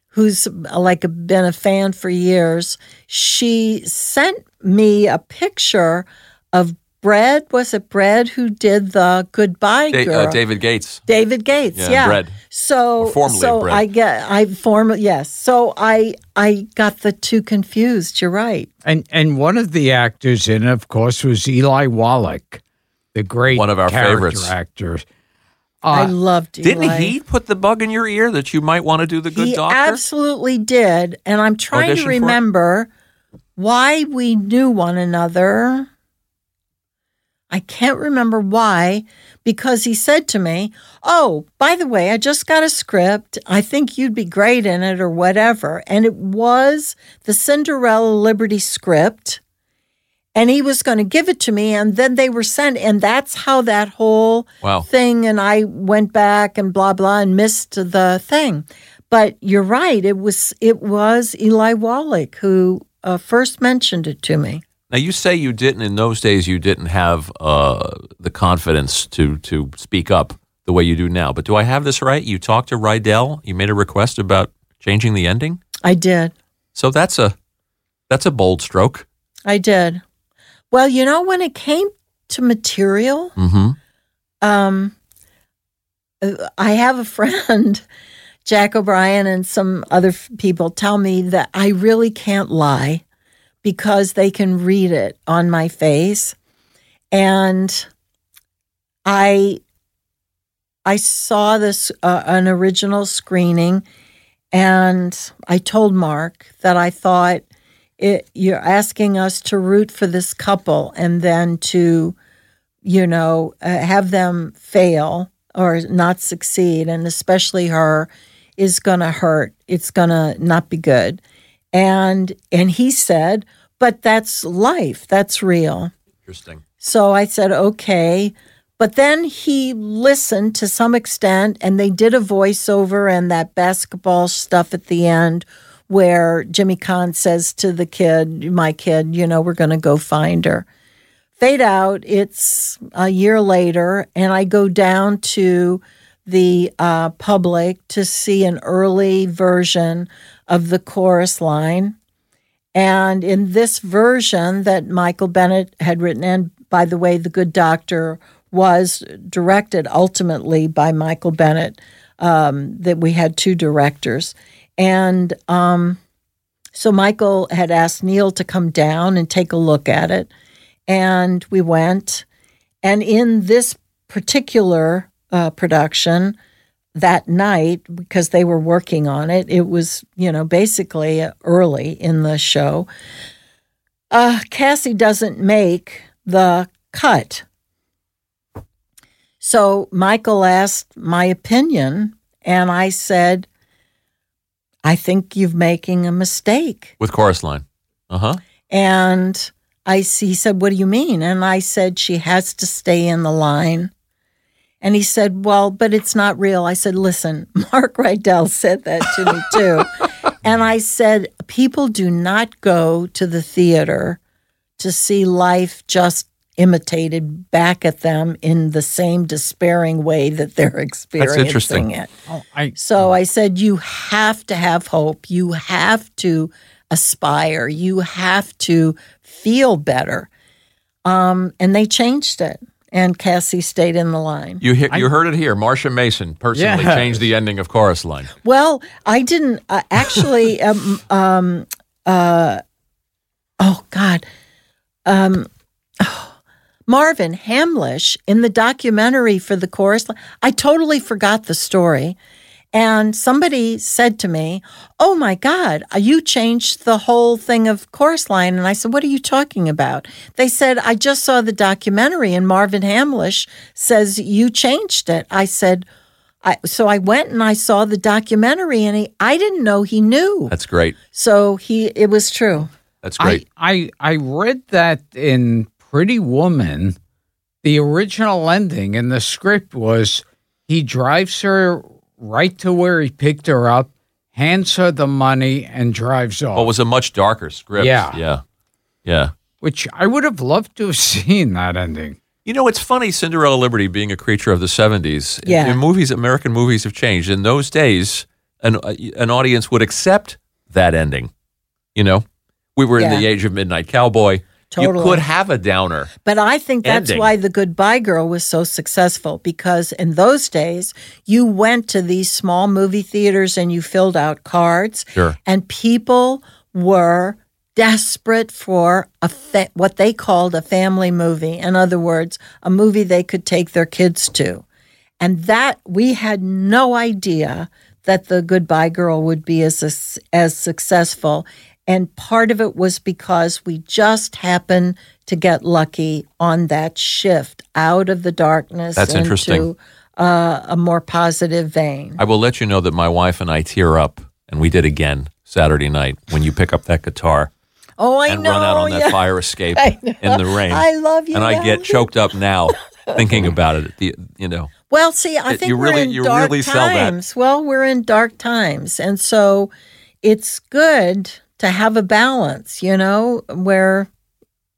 who's uh, like been a fan for years. She sent me a picture of Brad. Was it Brad who did the Goodbye Da- Girl? uh, David Gates. David Gates, Yeah, yeah. Brad. So, Or formerly so Brad. I get, I form, yes. So I, I got the two confused. You're right. And and one of the actors in of course, was Eli Wallach. the great One of our character favorites. actors. I Uh, loved Eli. Didn't he put the bug in your ear that you might want to do the good he doctor? absolutely did. And I'm trying Audition to remember why we knew one another. I can't remember why, because he said to me, Oh, by the way, I just got a script. I think you'd be great in it or whatever. And it was the Cinderella Liberty script. And he was going to give it to me. And then they were sent. And that's how that whole Wow. thing. And I went back and blah, blah, and missed the thing. But you're right. It was it was Eli Wallach who uh, first mentioned it to me. Now you say you didn't in those days. You didn't have uh, the confidence to to speak up the way you do now. But do I have this right? You talked to Rydell. You made a request about changing the ending. I did. So that's a that's a bold stroke. I did. Well, you know, when it came to material, Mm-hmm. um, I have a friend, Jack O'Brien, and some other f- people tell me that I really can't lie because they can read it on my face. And I I saw this uh, an original screening and I told Mark that I thought it, you're asking us to root for this couple and then to you know, uh, have them fail or not succeed, and especially her, is going to hurt. It's going to not be good. And and he said, but that's life. That's real. Interesting. So I said, okay. But then he listened to some extent, and they did a voiceover and that basketball stuff at the end where Jimmy Caan says to the kid, my kid, you know, we're going to go find her. Fade out, it's a year later, and I go down to the uh, public to see an early version of the chorus line. And in this version that Michael Bennett had written, and by the way, The Good Doctor was directed ultimately by Michael Bennett, um, that we had two directors. And um, so Michael had asked Neil to come down and take a look at it. And we went. And in this particular uh, production, that night because they were working on it. It was, you know, basically early in the show. Uh, Cassie doesn't make the cut. So Michael asked my opinion, and I said, I think you're making a mistake. With chorus line. Uh huh. And I he said, What do you mean? And I said, She has to stay in the line. And he said, Well, but it's not real. I said, Listen, Mark Rydell said that to me too. and I said, People do not go to the theater to see life just imitated back at them in the same despairing way that they're experiencing interesting. it. oh, I, So I said, you have to have hope. You have to aspire. You have to feel better. Um, and they changed it. And Cassie stayed in the line. You he- you heard it here. Marsha Mason personally Yes. changed the ending of chorus line. Well, I didn't uh, actually. um, um, uh, oh God, um, Marvin Hamlisch in the documentary for the chorus. Line. I totally forgot the story, and somebody said to me, "Oh my God, uh, you changed the whole thing of chorus line." And I said, "What are you talking about?" They said, "I just saw the documentary, and Marvin Hamlisch says you changed it." I said. I, so I went and I saw the documentary, and he, I didn't know he knew. That's great. So he, it was true. That's I, great. I I read that in Pretty Woman, the original ending in the script was he drives her right to where he picked her up, hands her the money, and drives off. well, it was a much darker script. Yeah. Yeah. Yeah. which I would have loved to have seen that ending. You know, it's funny, Cinderella Liberty being a creature of the 70s. In- Yeah. In, movies, American movies have changed. In those days, an, uh, an audience would accept that ending. You know, we were in the age of Midnight Cowboy. You Totally. could have a downer. But I think that's Ending. why The Goodbye Girl was so successful because in those days, you went to these small movie theaters and you filled out cards, Sure. and people were desperate for a fa- what they called a family movie. In other words, a movie they could take their kids to. And that we had no idea that the Goodbye Girl would be as as successful. And part of it was because we just happened to get lucky on that shift out of the darkness That's into interesting. uh, a more positive vein. I will let you know that my wife and I tear up, and we did again Saturday night when you pick up that guitar Oh, I and know. run out on that yeah. fire escape in the rain. I love you. and I get choked up now thinking about it. The, you know, Well, see, I think you we're really- in you dark really sell that. times. Well, we're in dark times, and so it's good to have a balance. You know, where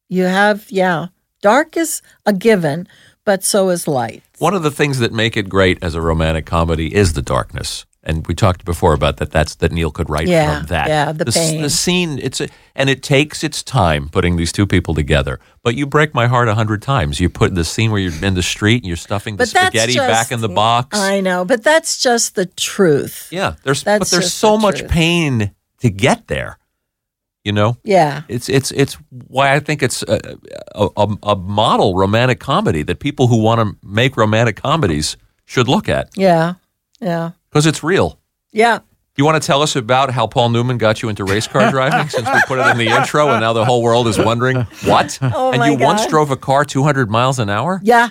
you have yeah, dark is a given, but so is light. one of the things that make it great as a romantic comedy is the darkness. And we talked before about that. That's that Neil could write Yeah, from that. yeah, the s- pain. the scene. It's a, and it takes its time putting these two people together. But you break my heart a hundred times. You put the scene where you're in the street and you're stuffing the spaghetti just- back in the box. I know, but that's just the truth. yeah, there's but there's so the much truth. pain to get there. You know, Yeah, it's it's it's why I think it's a, a, a, a model romantic comedy that people who want to make romantic comedies should look at yeah, yeah, because it's real. yeah. You want to tell us about how Paul Newman got you into race car driving since we put it in the intro and now the whole world is wondering what? Oh, and my you once drove a car 200 miles an hour? Yeah,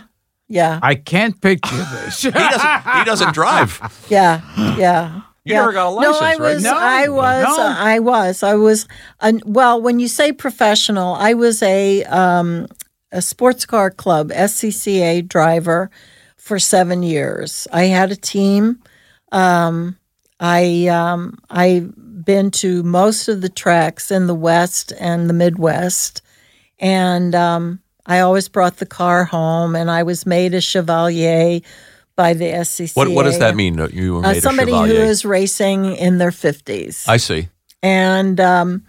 yeah, I can't picture this. He doesn't he doesn't drive. yeah, yeah. You yeah. never got a license, no, I right? was, No, I was, no. uh, I was, I was. Uh, well, when you say professional, I was a um, a sports car club SCCA driver for seven years. I had a team. Um, I um, I've been to most of the tracks in the West and the Midwest, and um, I always brought the car home. And I was made a chevalier by the SCCA. What what does that mean? You were Uh, somebody a who racing in their 50s. I see. and um,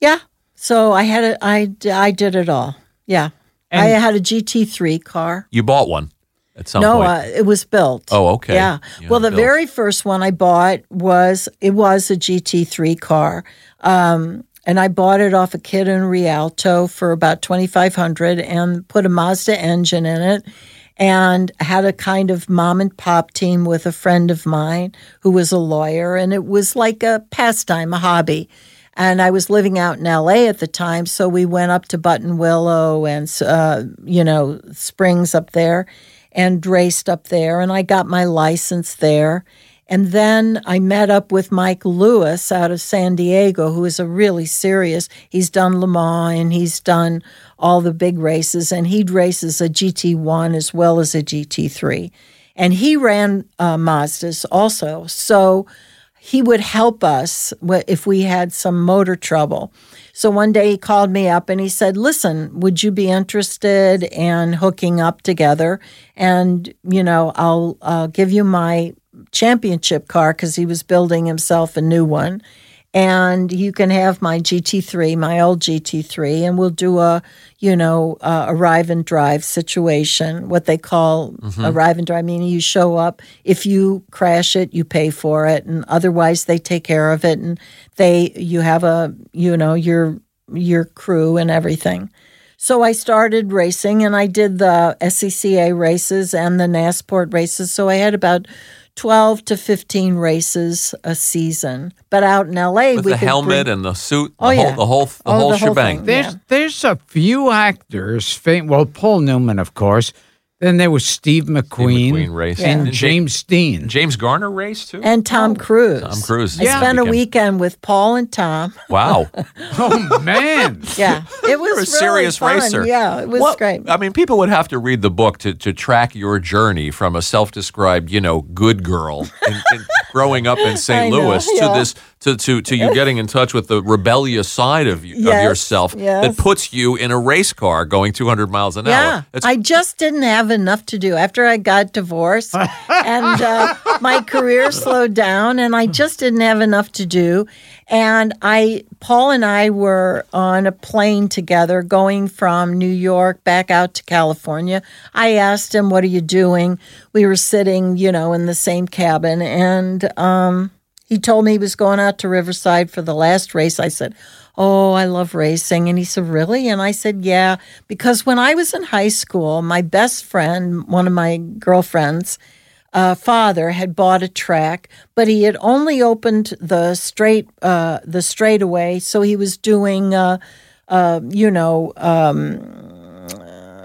yeah, so I had it, I did it all. Yeah. I had a GT3 car. You bought one at some no, point. uh, it was built. oh, okay. Yeah. You well, the built. very first one I bought was it was a GT3 car. Um, and I bought it off a kid in Rialto for about 2500 and put a Mazda engine in it and had a kind of mom and pop team with a friend of mine who was a lawyer and it was like a pastime, a hobby. And I was living out in LA at the time, so we went up to Buttonwillow and uh, you know Springs up there, and raced up there. And I got my license there. And then I met up with Mike Lewis out of San Diego, who is a really serious. He's done Le Mans and he's done all the big races, and he'd races a GT1 as well as a GT3. And he ran uh, Mazdas also. So he would help us if we had some motor trouble. So one day he called me up and he said, "Listen, would you be interested in hooking up together? And you know, I'll uh, give you my championship car because he was building himself a new one." And you can have my GT3, my old GT3, and we'll do a, you know, uh, arrive and drive situation, what they call arrive and drive, meaning you show up. If you crash it, you pay for it, and otherwise they take care of it, and they you have a, you know, your your crew and everything. So I started racing, and I did the SCCA races and the NASPORT races. So I had about. 12 to 15 races a season. But out in LA, With we the helmet bring- and the suit, the Oh, whole yeah. the whole the Oh, whole the whole shebang. thing. There's Yeah. there's a few actors. Well, Paul Newman, of course. Then there was Steve McQueen, McQueen raced. and Yeah. James Dean. James Garner raced too. and Tom oh. Cruise. Tom Cruise. I spent a weekend with Paul and Tom. Wow. Oh man! Yeah, it was You're a really serious fun. racer. Yeah, it was What- great. I mean, people would have to read the book to, to track your journey from a self-described, you know, good girl in, in growing up in St. I know, Louis yeah. to this to, to to you getting in touch with the rebellious side of, you, of yourself yes. that puts you in a race car going 200 miles an Yeah, hour. It's- I just didn't have enough to do after I got divorced, and uh, my career slowed down, and I just didn't have enough to do. And I, Paul and I were on a plane together going from New York back out to California. I asked him, "What are you doing?" We were sitting, you know, in the same cabin, and um, he told me he was going out to Riverside for the last race. I said, Oh, I love racing. And he said, Really? And I said, Yeah, because when I was in high school, my best friend, one of my girlfriends, uh, father had bought a track, but he had only opened the straight uh, the straightaway, so he was doing, uh, uh, you know, um,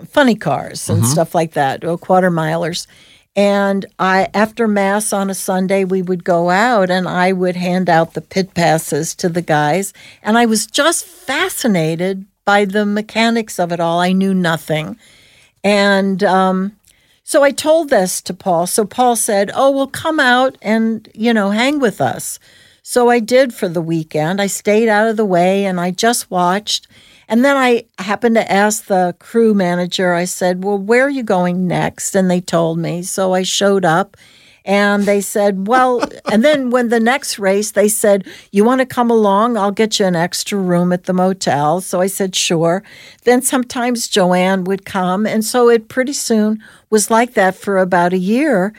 funny cars and stuff like that, or quarter milers. And I, after mass on a Sunday, we would go out and I would hand out the pit passes to the guys. And I was just fascinated by the mechanics of it all. I knew nothing. And um, so I told this to Paul. So Paul said, Oh, well, come out and, you know, hang with us. So I did for the weekend. I stayed out of the way and I just watched. And then I happened to ask the crew manager, I said, Well, where are you going next? And they told me. So I showed up and they said, Well, and then when the next race, they said, You want to come along? I'll get you an extra room at the motel. So I said, Sure. Then sometimes Joanne would come. And so it pretty soon was like that for about a year.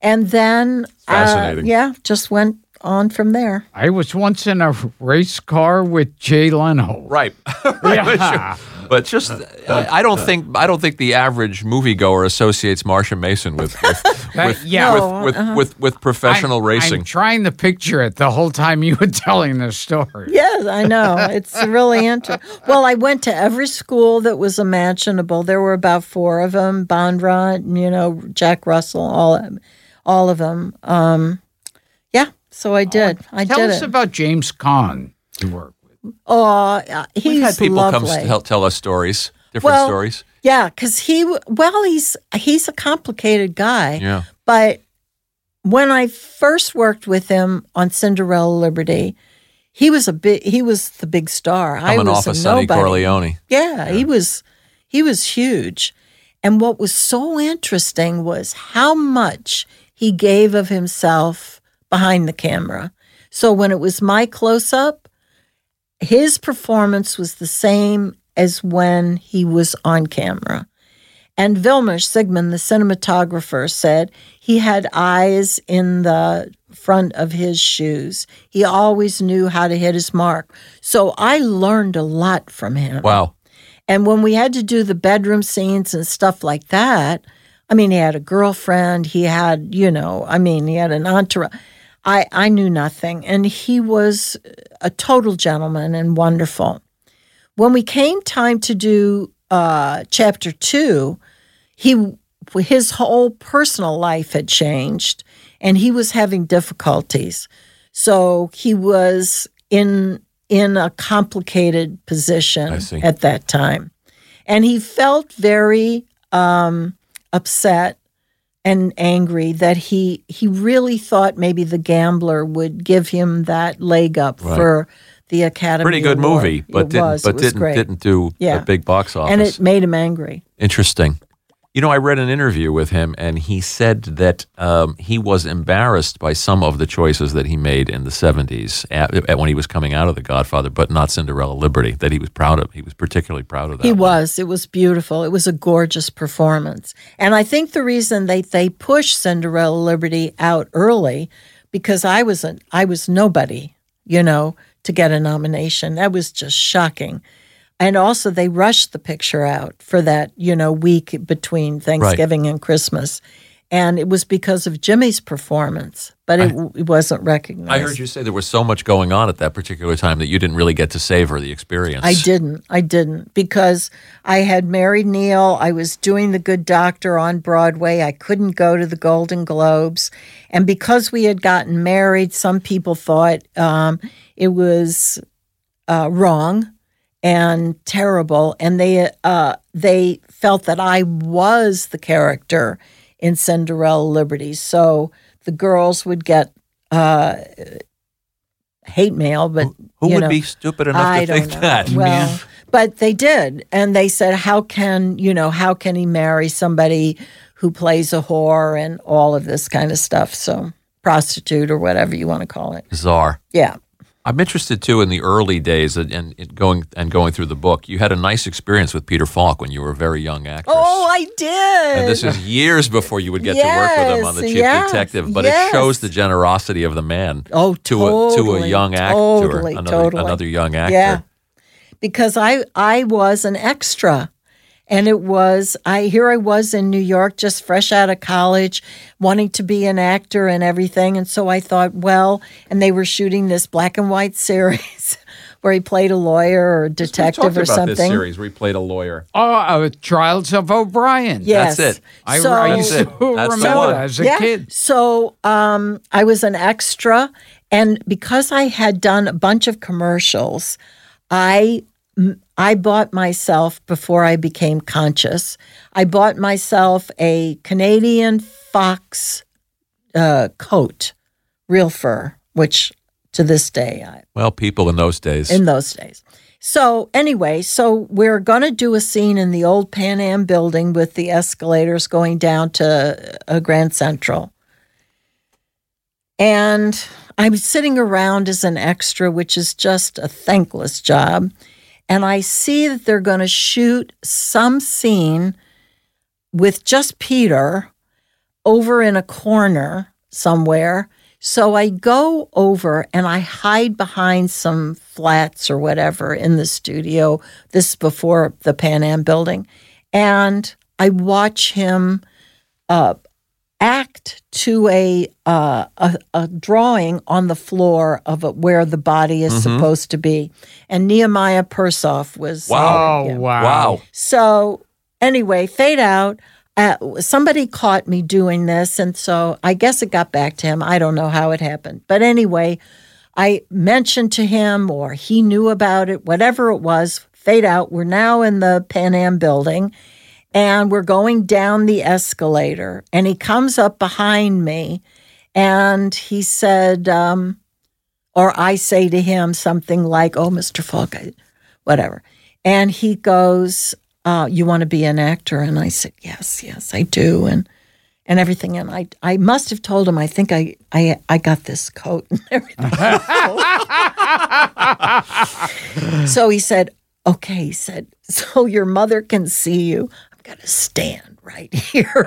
And then, uh, Fascinating. yeah, just went on from there. I was once in a race car with Jay Leno. Right. right. Yeah. Ju- But just, I I don't think I don't think the average moviegoer associates Marsha Mason with with with, yeah. with, with, uh-huh. with, with professional I'm, racing. I'm trying to picture it the whole time you were telling the story. Yes, I know. It's really interesting. Well, I went to every school that was imaginable. There were about four of them: Bondurant, you know, Jack Russell, all all of them. Um, yeah, so I did. I Tell did us it. about James Caan you work with. Oh, he's We've had people lovely. come tell, tell us stories, different Well, stories. Yeah, because he well, he's he's a complicated guy. Yeah. But when I first worked with him on Cinderella Liberty, he was a big he was the big star. I was off of Sonny nobody. Corleone. Yeah, he was he was huge. And what was so interesting was how much he gave of himself behind the camera. So when it was my close up, his performance was the same as when he was on camera. And Vilmos Zsigmond, the cinematographer, said he had eyes in the front of his shoes. He always knew how to hit his mark. So I learned a lot from him. Wow. And when we had to do the bedroom scenes and stuff like that, I mean, he had a girlfriend, he had, you know, I mean, he had an entourage. I, I knew nothing. And he was a total gentleman and wonderful. When we came time to do uh, chapter two, he his whole personal life had changed and he was having difficulties. So he was in in a complicated position at that time. And he felt very um, upset and angry that he he really thought maybe the gambler would give him that leg up Right. for the Academy. Pretty good Award. movie, but it didn't was, but didn't great. didn't do Yeah. a big box office. and it made him angry. Interesting. You know, I read an interview with him, and he said that um, he was embarrassed by some of the choices that he made in the '70s at, at when he was coming out of The Godfather, but not Cinderella Liberty. That he was proud of. He was particularly proud of that. He one. was. It was beautiful. It was a gorgeous performance. And I think the reason they they pushed Cinderella Liberty out early because I was a I was nobody, you know, to get a nomination. That was just shocking. And also they rushed the picture out for that, you know, week between Thanksgiving and Christmas. And it was because of Jimmy's performance, but it, it wasn't recognized. I heard you say there was so much going on at that particular time that you didn't really get to savor the experience. I didn't. I didn't because I had married Neil. I was doing The Good Doctor on Broadway. I couldn't go to the Golden Globes. And because we had gotten married, some people thought um, it was uh, wrong and terrible. And they, uh, they felt that I was the character in Cinderella Liberty. So the girls would get uh, hate mail, but Who you would know, be stupid enough I to think know. that? Well, but they did, and they said, "How can you know? How can he marry somebody who plays a whore and all of this kind of stuff?" So prostitute or whatever you want to call it. Bizarre. Yeah, I'm interested too in the early days and, and going and going through the book. You had a nice experience with Peter Falk when you were a very young actress. Oh, I did. and this is years before you would get to work with him on the Cheap yes, Detective, but yes. it shows the generosity of the man Oh, to a to a young actor, totally, another, totally. another young actor. Yeah. because I I was an extra. And it was I here I was in New York just fresh out of college wanting to be an actor and everything and so I thought well and they were shooting this black and white series where he played a lawyer or a detective talked or about something. this series where he played a lawyer. Oh, uh, Trials of O'Brien. Yes. That's it. I, so, I used to That's it. That's the remember one. that as a yeah. kid. So um, I was an extra, and because I had done a bunch of commercials, I m- I bought myself before I became conscious. I bought myself a Canadian fox uh, coat, real fur, which to this day I Well, people in those days. in those days. So anyway, so we're going to do a scene in the old Pan Am building with the escalators going down to uh, Grand Central. And I'm sitting around as an extra, which is just a thankless job. And I see that they're going to shoot some scene with just Peter over in a corner somewhere. So I go over and I hide behind some flats or whatever in the studio. This is before the Pan Am building. And I watch him uh, act to a, uh, a a drawing on the floor of a, where the body is supposed to be. And Nehemiah Persoff was. Wow. Oh, wow. wow. So anyway, fade out. Uh, somebody caught me doing this, and so I guess it got back to him. I don't know how it happened, but anyway, I mentioned to him, or he knew about it. Whatever it was, fade out. We're now in the Pan Am building, and we're going down the escalator, and he comes up behind me, and he said, um, or I say to him something like, "Oh, Mr. Falk, whatever," and he goes uh, you want to be an actor? And I said, yes, yes, I do. And and everything. And I I must have told him, I think I I, I got this coat and everything. so he said, okay, he said, so your mother can see you. I'm going to stand right here.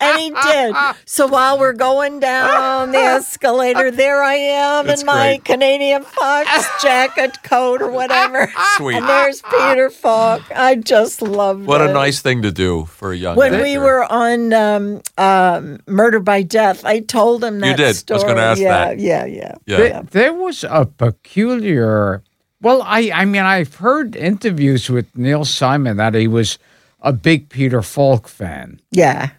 and he did. So while we're going down the escalator, there I am That's in my great. Canadian Fox jacket, coat, or whatever. Sweet. And there's Peter Falk. I just loved What it. a nice thing to do for a young When actor. we were on um, um, Murder by Death, I told him that You did. I was story. gonna ask yeah, that. Yeah, yeah, Yeah. There, there was a peculiar. Well, I, I mean, I've heard interviews with Neil Simon that he was a big Peter Falk fan. yeah.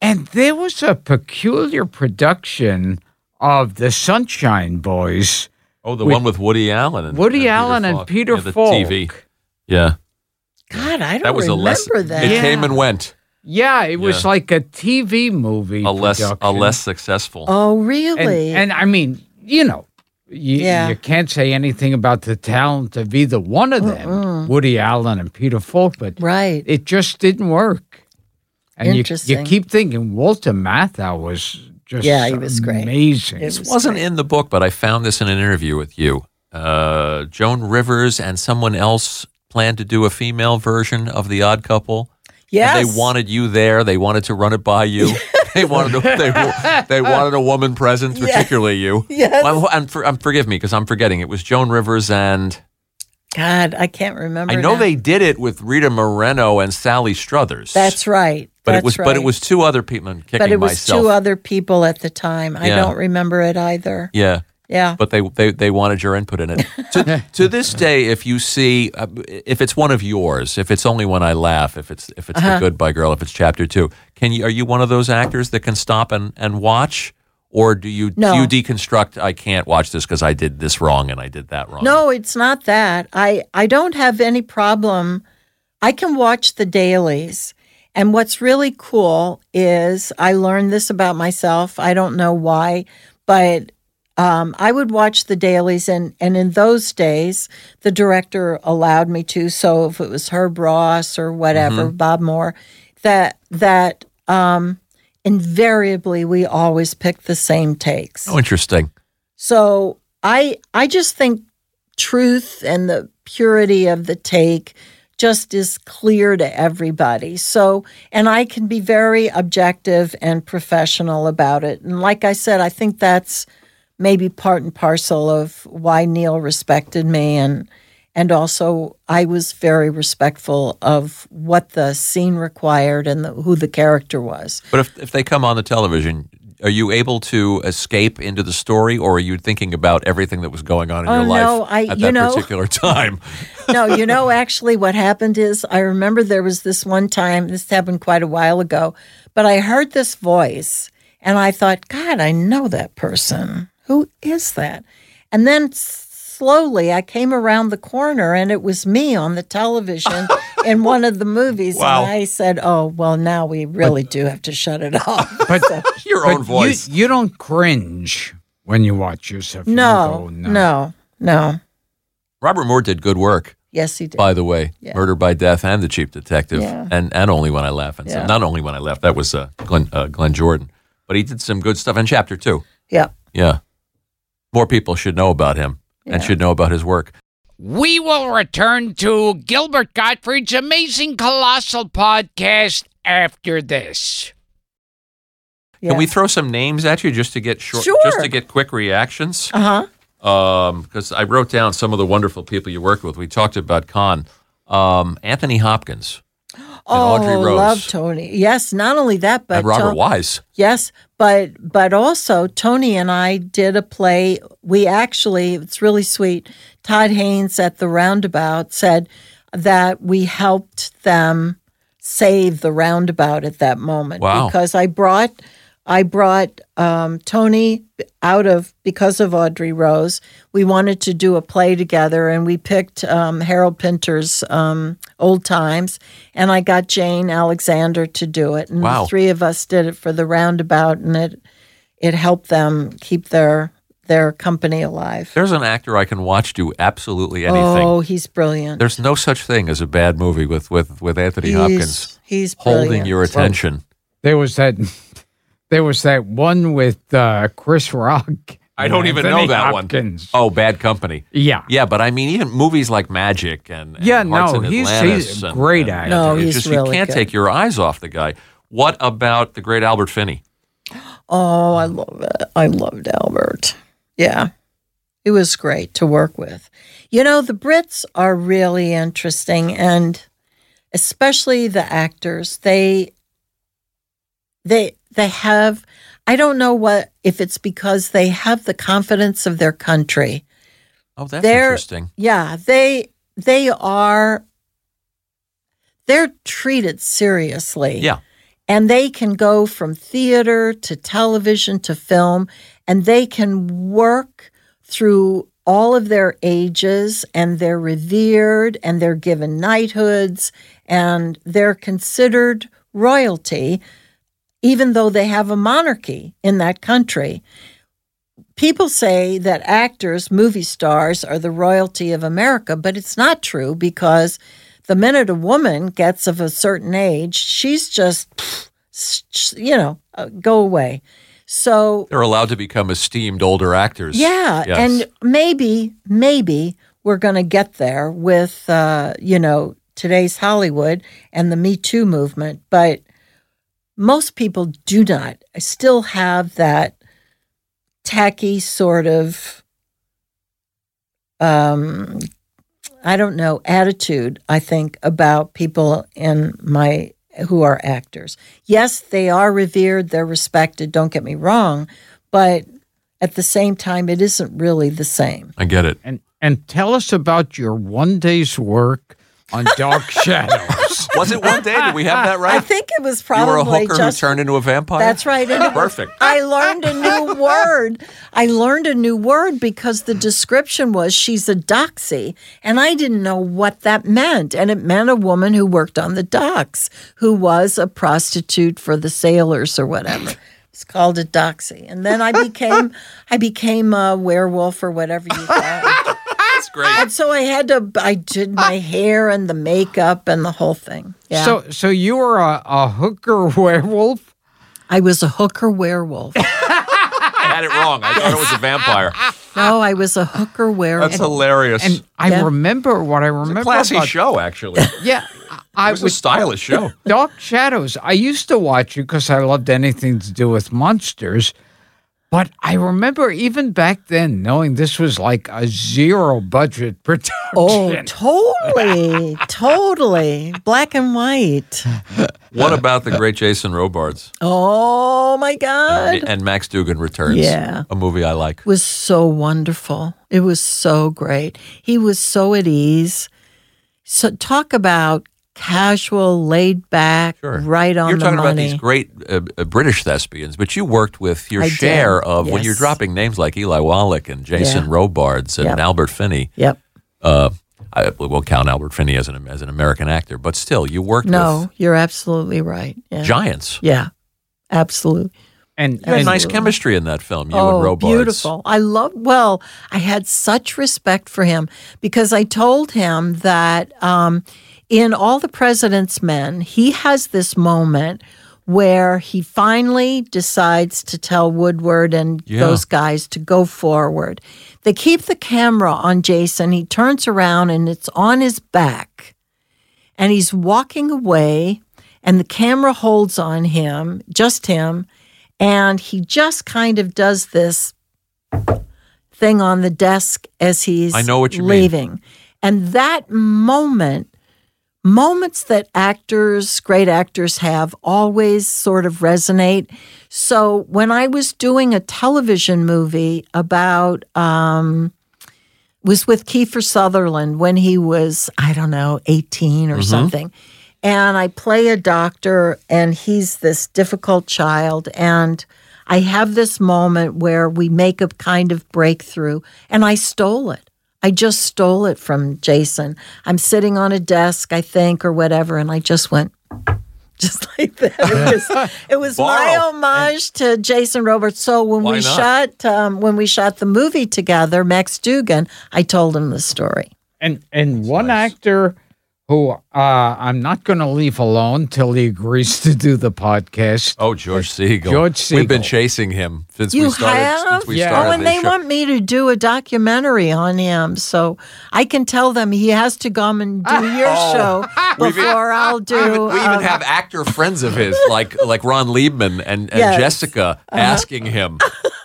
And there was a peculiar production of the Sunshine Boys. oh, the one with Woody Allen and Woody and Allen and Peter yeah, the Falk. TV. Yeah, God, I don't that was a remember less. that. It Yeah. came and went. Yeah, it was Yeah. like a TV movie. A less a less successful. Oh, and, really? and I mean, you know, you, Yeah. you can't say anything about the talent of either one of them, Woody Allen and Peter Falk, but right. it just didn't work. And you, you keep thinking Walter Matthau was just Yeah, he was great. amazing. It This was wasn't great. in the book, but I found this in an interview with you. Uh, Joan Rivers and someone else planned to do a female version of The Odd Couple. Yes. And they wanted you there. They wanted to run it by you. they wanted to, they, they wanted a woman present, particularly you. Yes. Well, and for, forgive me because I'm forgetting. It was Joan Rivers and God, I can't remember. I know now. they did it with Rita Moreno and Sally Struthers. That's right. but That's it was right. but it was two other people. But it was myself. two other people at the time. I Yeah. don't remember it either. yeah. Yeah. but they, they they wanted your input in it. To, to this day, if you see, uh, if it's one of yours, if it's only when I laugh, if it's if it's Uh-huh. the Goodbye Girl, if it's Chapter Two, can you are you one of those actors that can stop and, and watch, or do you No. do you deconstruct? I can't watch this because I did this wrong and I did that wrong. No, it's not that. I I don't have any problem. I can watch the dailies. And what's really cool is I learned this about myself. I don't know why, but um, I would watch the dailies, and, and in those days, the director allowed me to. So if it was Herb Ross or whatever, Bob Moore, that that um, invariably we always picked the same takes. Oh, interesting. So I I just think truth and the purity of the take just is clear to everybody. So, and I can be very objective and professional about it. And like I said, I think that's maybe part and parcel of why Neil respected me and and also I was very respectful of what the scene required and the, who the character was. But if, if they come on the television, are you able to escape into the story, or are you thinking about everything that was going on in Oh, your life no, I- at that know- particular time? no, you know, actually, what happened is I remember there was this one time, this happened quite a while ago, but I heard this voice and I thought, God, I know that person. Who is that? And then slowly I came around the corner and it was me on the television in one of the movies. Wow. And I said, Oh, well, now we really do have to shut it off. But Your but own voice. You, you don't cringe when you watch yourself. No, don't go, no, no. Robert Moore did good work, Yes, he did. by the way. Yeah. Murder by Death and The Cheap Detective, Yeah. and and only when I laugh. And so, not only when I laugh. That was uh, Glenn uh, Glenn Jordan, but he did some good stuff in Chapter Two. yeah. Yeah, more people should know about him and should know about his work. We will return to Gilbert Gottfried's amazing colossal podcast after this. yeah. Can we throw some names at you just to get short, Sure. just to get quick reactions? Uh huh. because I wrote down some of the wonderful people you worked with. We talked about Con, um, Anthony Hopkins, Oh, Audrey Rose. love Tony. Yes, not only that, but and Robert To- Wise. Yes, but but also Tony and I did a play. We actually it's really sweet. Todd Haimes at the roundabout said that we helped them save the roundabout at that moment Wow. because I brought I brought um, Tony out of because of Audrey Rose. We wanted to do a play together, and we picked um, Harold Pinter's um, Old Times, and I got Jane Alexander to do it. And Wow. the three of us did it for the roundabout, and it it helped them keep their their company alive. There's an actor I can watch do absolutely anything. Oh, he's brilliant. There's no such thing as a bad movie with with with Anthony he's, Hopkins He's holding brilliant. your attention. There was that. There was that one with uh, Chris Rock. I don't even know that Hopkins. one. Oh, Bad Company. Yeah. Yeah, but I mean, even movies like Magic and, and Yeah, Hearts no, in he's- Atlantis he's a and- great and- actor. No, he's just really you can't good. take your eyes off the guy. What about the great Albert Finney? Oh, I love it. I loved Albert. Yeah. It was great to work with. You know, the Brits are really interesting and especially the actors. They they they have I don't know what if it's because they have the confidence of their country. Oh, that's They're- interesting. Yeah, they they are they're treated seriously. Yeah. And they can go from theater to television to film and they can work through all of their ages and they're revered and they're given knighthoods and they're considered royalty even though they have a monarchy in that country. People say that actors, movie stars, are the royalty of America, but it's not true because the minute a woman gets of a certain age, she's just, you know, uh, go away. So, They're allowed to become esteemed older actors. yeah, Yes. and maybe, maybe we're going to get there with, uh, you know, today's Hollywood and the Me Too movement, but most people do not I still have that tacky sort of um I don't know attitude I think about people in my who are actors. Yes, they are revered, they're respected, don't get me wrong, but at the same time it isn't really the same. I get it. And and tell us about your one day's work on Dark Shadows. Was it one day? Did we have that right? I think it was probably. you were a hooker just who turned into a vampire? That's right. And Perfect. I learned a new word. I learned a new word because the description was she's a doxy. And I didn't know what that meant. And it meant a woman who worked on the docks, who was a prostitute for the sailors or whatever. It's called a doxy. And then I became I became a werewolf or whatever you call it. That's great. And so I had to I did my ah. hair and the makeup and the whole thing. Yeah. So so you were a, a hooker werewolf? I was a hooker werewolf. I had it wrong. I thought it was a vampire. No, I was a hooker werewolf. That's hilarious. And I Yeah. remember what I remember classy about show, actually. Yeah, I was a was stylish show. Dark Shadows. I used to watch it because I loved anything to do with monsters. But I remember even back then knowing this was like a zero budget oh, production. Oh, totally, totally. Black and white. What about the great Jason Robards Oh my God. and Max Dugan Returns? Yeah. a movie I like. It was so wonderful. It was so great. He was so at ease. So talk about casual, laid back, Sure. right on the ground. You're the talking about these great uh, uh, British thespians, but you worked with your I did, share of when you're dropping names like Eli Wallach and Jason Yeah. Robards and Yep. Albert Finney. Yep. Uh, I will count Albert Finney as an as an American actor, but still, you worked with. No, you're absolutely right. Yeah. giants. yeah. Absolutely. And, You had and nice chemistry in that film. You oh, and Robards. beautiful. I love, well, I had such respect for him because I told him that um, in All the President's Men, he has this moment where he finally decides to tell Woodward and Yeah. those guys to go forward. They keep the camera on Jason. He turns around and it's on his back and he's walking away and the camera holds on him, just him, and he just kind of does this thing on the desk as he's I know what you mean. leaving. And that moment, moments that actors, great actors have always sort of resonate. So when I was doing a television movie about um was with Kiefer Sutherland when he was, I don't know, 18 or something. And I play a doctor, and he's this difficult child. And I have this moment where we make a kind of breakthrough, and I stole it. I just stole it from Jason. I'm sitting on a desk, I think, or whatever, and I just went just like that. It was, it was my Borrow. homage to Jason Robards. So when Why we not? shot um, when we shot the movie together, Max Dugan, I told him the story. and and one actor who uh, I'm not going to leave alone till he agrees to do the podcast. Oh, George Segal. George Segal. We've been chasing him since You we started. have? Since we Yeah. started Oh, and they show. want me to do a documentary on him, so I can tell them he has to come and do your show We've e- before I'll do. We even, we even um, have actor friends of his, like like Ron Leibman and, and Yes. Uh-huh. Jessica, asking him,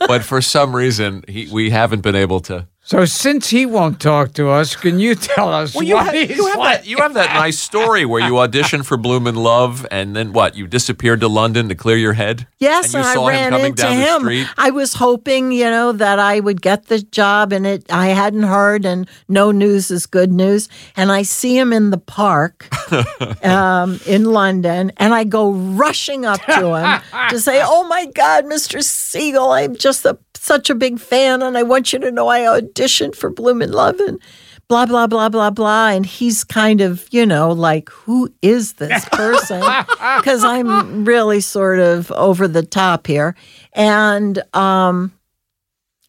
but for some reason he, we haven't been able to. So since he won't talk to us, can you tell us Well, you what have, you have like? that you have that nice story where you auditioned for Blume in Love, and then what? You disappeared to London to clear your head. Yes, and and, you saw I him ran coming into down the him. street. I was hoping, you know, that I would get the job, and it. I hadn't heard, and no news is good news. And I see him in the park um, in London, and I go rushing up to him to say, "Oh my God, Mr. Segal, I'm just a, such a big fan, and I want you to know I auditioned for Blume in Love." And Blah blah blah blah blah, and he's kind of you know like who is this person? Because I'm really sort of over the top here, and um,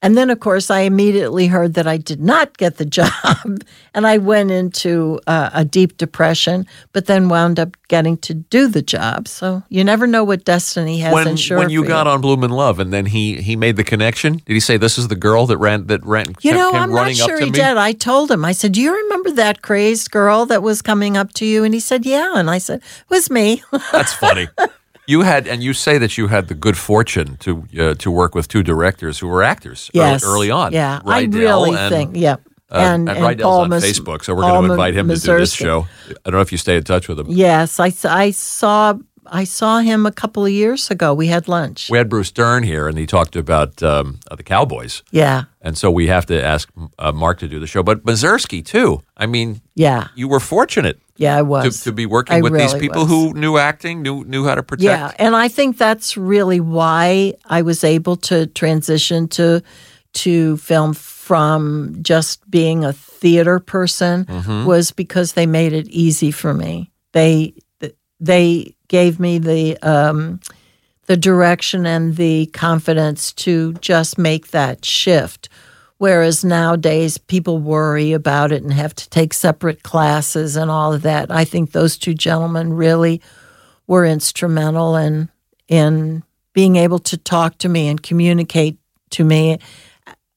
and then of course I immediately heard that I did not get the job, and I went into uh, a deep depression, but then wound up getting to do the job. So you never know what destiny has when in store when you got on Blume in Love, and then he he made the connection. Did he say this is the girl that ran that ran? You know, I'm not sure he me? did. I told him, I said, Do you remember that crazed girl that was coming up to you? And he said, Yeah. And I said, It was me. That's funny. You had, and you say that you had the good fortune to uh, to work with two directors who were actors early- yes. early, on. Yeah. I really and, think, yeah. Uh, and and, and Paul on Mas- Facebook, so we're going to invite him to do this show. I don't know if you stay in touch with him. Yes. I, I saw. I saw him a couple of years ago. We had lunch. We had Bruce Dern here, and he talked about um, uh, the Cowboys, yeah. and so we have to ask uh, Mark to do the show. But Mazursky too. I mean, Yeah. you were fortunate Yeah, I was. to be working I with these people was. who knew acting, knew knew how to protect. Yeah, and I think that's really why I was able to transition to to film from just being a theater person Mm-hmm. was because they made it easy for me. They they gave me the um, the direction and the confidence to just make that shift. Whereas nowadays people worry about it and have to take separate classes and all of that. I think those two gentlemen really were instrumental in in being able to talk to me and communicate to me,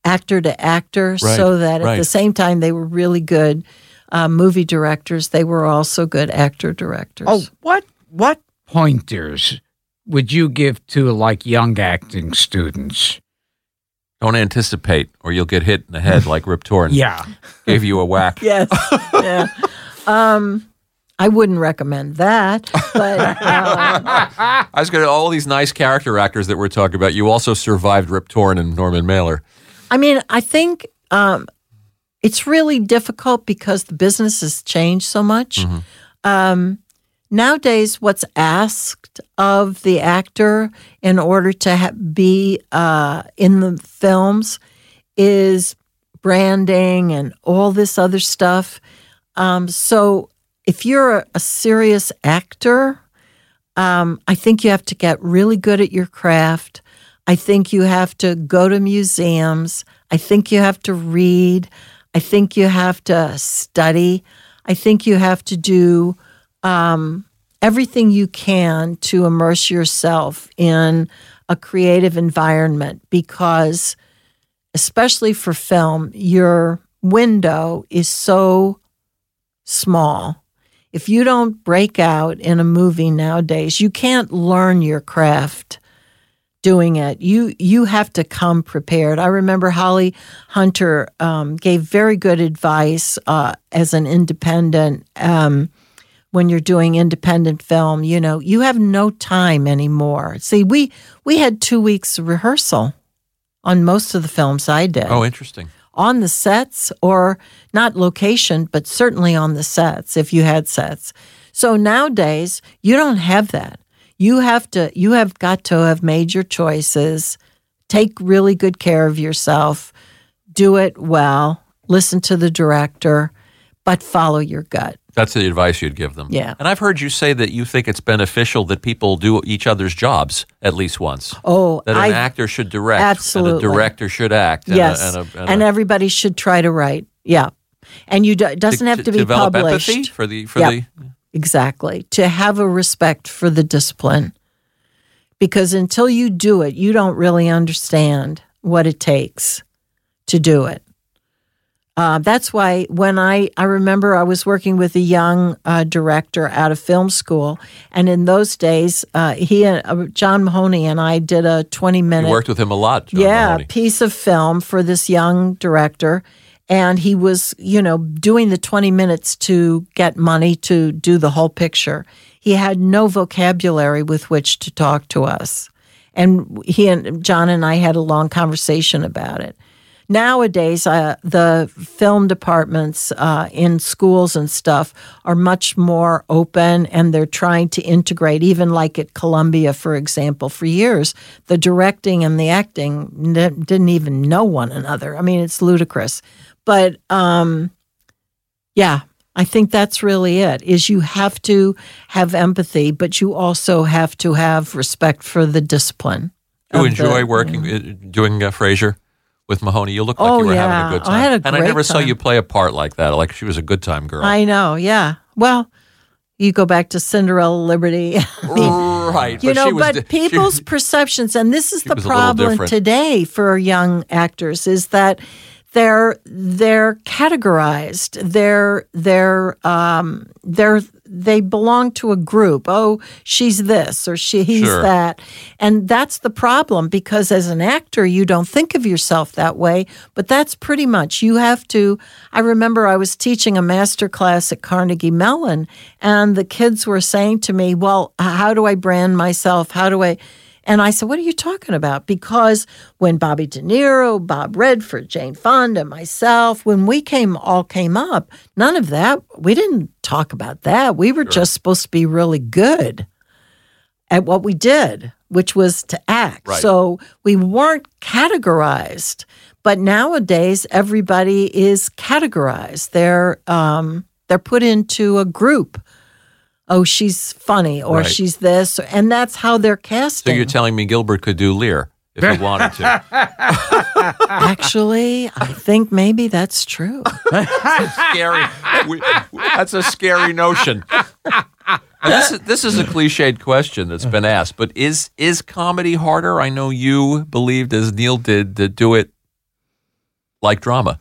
actor to actor, Right, so that at right. the same time they were really good uh, movie directors, they were also good actor directors. Oh, what what pointers would you give to like young acting students? Don't anticipate, or you'll get hit in the head like Rip Torn Yeah. gave you a whack. yes, yeah. Um, I wouldn't recommend that, but uh, I was going to all these nice character actors that we're talking about. You also survived Rip Torn and Norman Mailer. I mean, I think um, it's really difficult because the business has changed so much. Um, nowadays, what's asked of the actor in order to ha- be uh, in the films is branding and all this other stuff. Um, so, if you're a, a serious actor, um, I think you have to get really good at your craft. I think you have to go to museums. I think you have to read. I think you have to study. I think you have to do um, everything you can to immerse yourself in a creative environment because, especially for film, your window is so small. If you don't break out in a movie nowadays, you can't learn your craft doing it. You you have to come prepared. I remember Holly Hunter um, gave very good advice uh, as an independent. Um, when you're doing independent film, you know you have no time anymore. See, we we had two weeks rehearsal on most of the films I did Oh, interesting. on the sets or not location, but certainly on the sets if you had sets. So nowadays, you don't have that. You have to you have got to have made your choices, take really good care of yourself, do it well, listen to the director, but follow your gut. That's the advice you'd give them. Yeah. And I've heard you say that you think it's beneficial that people do each other's jobs at least once. Oh, That an I actor should direct. Absolutely. And a director should act. and a- yes, And, a, and and a- everybody should try to write. Yeah, and you do, it doesn't have to be develop published. empathy for the for the Exactly. To have a respect for the discipline. Because until you do it, you don't really understand what it takes to do it. Uh, that's why when I, I remember I was working with a young uh, director out of film school, and in those days, uh, he and uh, John Mahoney and I did a twenty minute. you worked with him a lot. John yeah, Mahoney. piece of film for this young director. And he was, you know, doing the 20 minutes to get money to do the whole picture. He had no vocabulary with which to talk to us. And he and John and I had a long conversation about it. Nowadays, uh, the film departments uh, in schools and stuff are much more open and they're trying to integrate, even like at Columbia, for example. For years, the directing and the acting didn't even know one another. I mean, it's ludicrous. But um, yeah, I think that's really it is you have to have empathy, but you also have to have respect for the discipline. You enjoy the- working, uh, doing uh, Frasier with Mahoney. You look like Oh, you were yeah. having a good I time. had a and I never saw you play a part like that. Like she was a good time girl. I know, yeah. Well, you go back to Cinderella Liberty. I mean, right. you but know, she was but di- she- people's perceptions, and this is the was a little problem today for young actors, is that they're they're categorized. They're they're um, they're they belong to a group. Oh, she's this or she he's Sure. that, and that's the problem because as an actor, you don't think of yourself that way. But that's pretty much you have to. I remember I was teaching a master class at Carnegie Mellon, and the kids were saying to me, "Well, how do I brand myself? How do I?" And I said, What are you talking about? Because when Bobby De Niro, Bob Redford, Jane Fonda, myself, when we came all came up, none of that, we didn't talk about that. We were just supposed to be really good at what we did, which was to act. Right. So we weren't categorized. But nowadays everybody is categorized. They're um, they're put into a group. Oh, she's funny, or Right. she's this, and that's how they're casting. so you're telling me Gilbert could do Lear if he wanted to. Actually, I think maybe that's true. scary. We, that's a scary notion. And this is this is a cliched question that's been asked, but is is comedy harder? I know you believed, as Neil did, to do it like drama.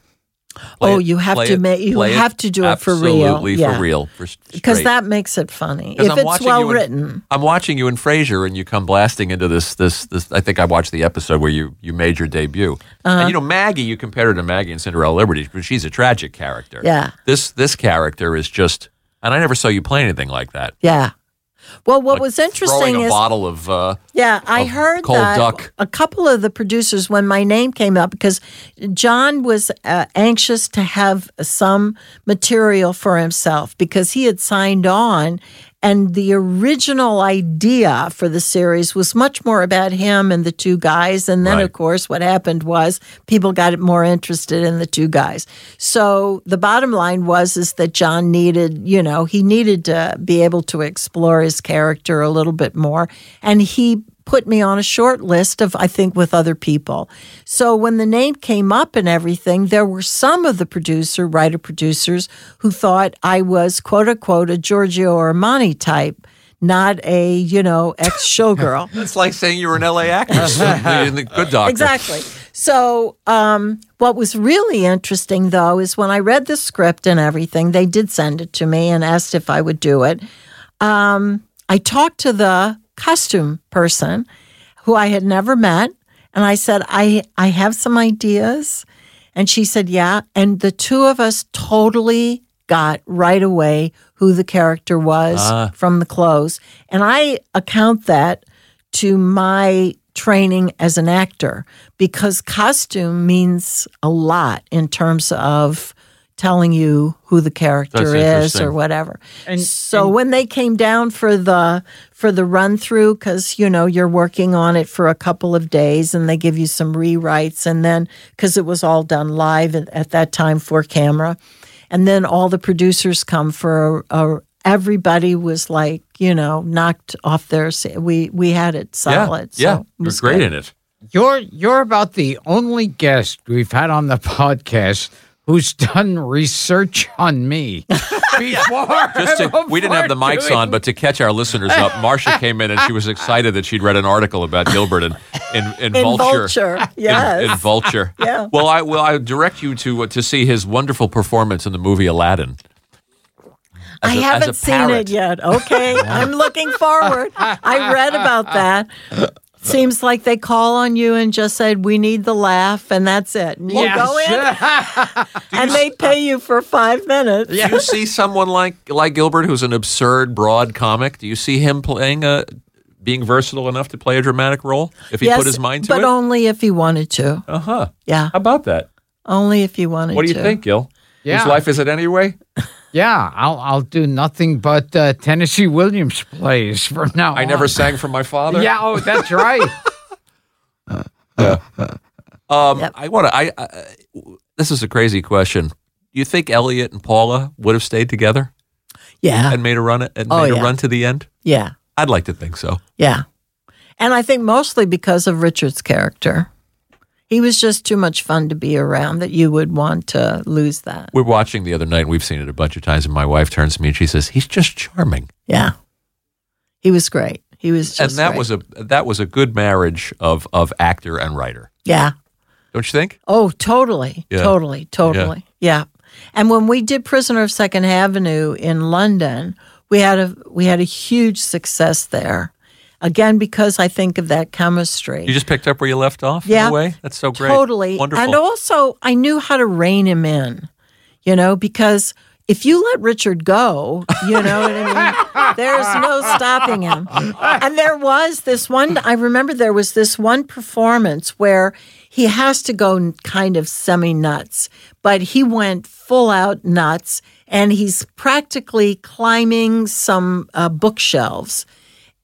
Play Oh, it- you have to it- ma- you have to do it for real. Absolutely Yeah. for real. Because that makes it funny if I'm it's well in- written. I'm watching you in Frasier, and you come blasting into this. This. This. I think I watched the episode where you you made your debut. Uh-huh. And you know Maggie, you compared her to Maggie in Cinderella Liberty, but she's a tragic character. Yeah. This this character is just, and I never saw you play anything like that. Yeah. Well, what Like was interesting a is bottle of. Uh, Yeah, I of heard cold that duck. a couple of the producers, when my name came up, because John was uh, anxious to have some material for himself because he had signed on. And the original idea for the series was much more about him and the two guys. And then, Right. of course, what happened was people got more interested in the two guys. So the bottom line was is that John needed, you know, he needed to be able to explore his character a little bit more, and he put me on a short list of I think with other people. So when the name came up and everything, there were some of the producer, writer producers who thought I was quote unquote a Giorgio Armani type. Not a, you know, ex showgirl. it's like saying you were an LA actress in the Good Doctor. Exactly. So, um, what was really interesting, though, is when I read the script and everything, they did send it to me and asked if I would do it. Um, I talked to the costume person who I had never met, and I said, I, I have some ideas. And she said, Yeah. And the two of us totally got right away who the character was Ah. from the clothes. And I account that to my training as an actor because costume means a lot in terms of telling you who the character is or whatever. And- so when they came down for the for the run through cuz you know you're working on it for a couple of days and they give you some rewrites and then cuz it was all done live at, at that time for camera and then all the producers come for a, a everybody was like you know knocked off their we we had it solid yeah, so it you're was great good. in it. You're you're about the only guest we've had on the podcast who's done research on me before. Just to, we didn't have the mics doing- on, but to catch our listeners up, Marsha came in and she was excited that she'd read an article about Gilbert in in, in, in Vulture. vulture, yes In, Vulture. Yeah. Well, I will. I direct you to uh, to see his wonderful performance in the movie Aladdin. As I a- haven't seen it yet. Okay, I'm looking forward. I read about that. Seems like they call on you and just said, "We need the laugh," and that's it. And you Yes. go in, and they pay you for five minutes. Do you see someone like like Gilbert, who's an absurd, broad comic? Do you see him playing a being versatile enough to play a dramatic role if he yes, put his mind to but it? But only if he wanted to. Uh huh. Yeah, How about that? only if he wanted to. What do you think, Gil? Yeah. Whose life is it anyway? Yeah, I'll I'll do nothing but uh, Tennessee Williams plays from now. I never sang for my father. Yeah, oh, that's right. yeah. Um, Yep. I want to. I, I this is a crazy question. Do you think Elliot and Paula would have stayed together Yeah, and made a run and Oh, made a yeah. run to the end? yeah, I'd like to think so. yeah. And I think mostly because of Richard's character. He was just too much fun to be around that you would want to lose that. We're watching the other night. and We've seen it a bunch of times, and my wife turns to me and she says, "He's just charming." Yeah. He was great. He was just and that great. was a that was a good marriage of of actor and writer, Yeah. don't you think? Oh, totally. Yeah. Totally. Totally. Yeah. And when we did Prisoner of Second Avenue in London, we had a we had a huge success there. Again, because I think of that chemistry. You just picked up where you left off. Yeah. in a way. That's so great. Totally. wonderful. And also, I knew how to rein him in, you know, because if you let Richard go, you know what I mean? There's no stopping him. And there was this one, I remember there was this one performance where he has to go kind of semi nuts, but he went full out nuts and he's practically climbing some uh, bookshelves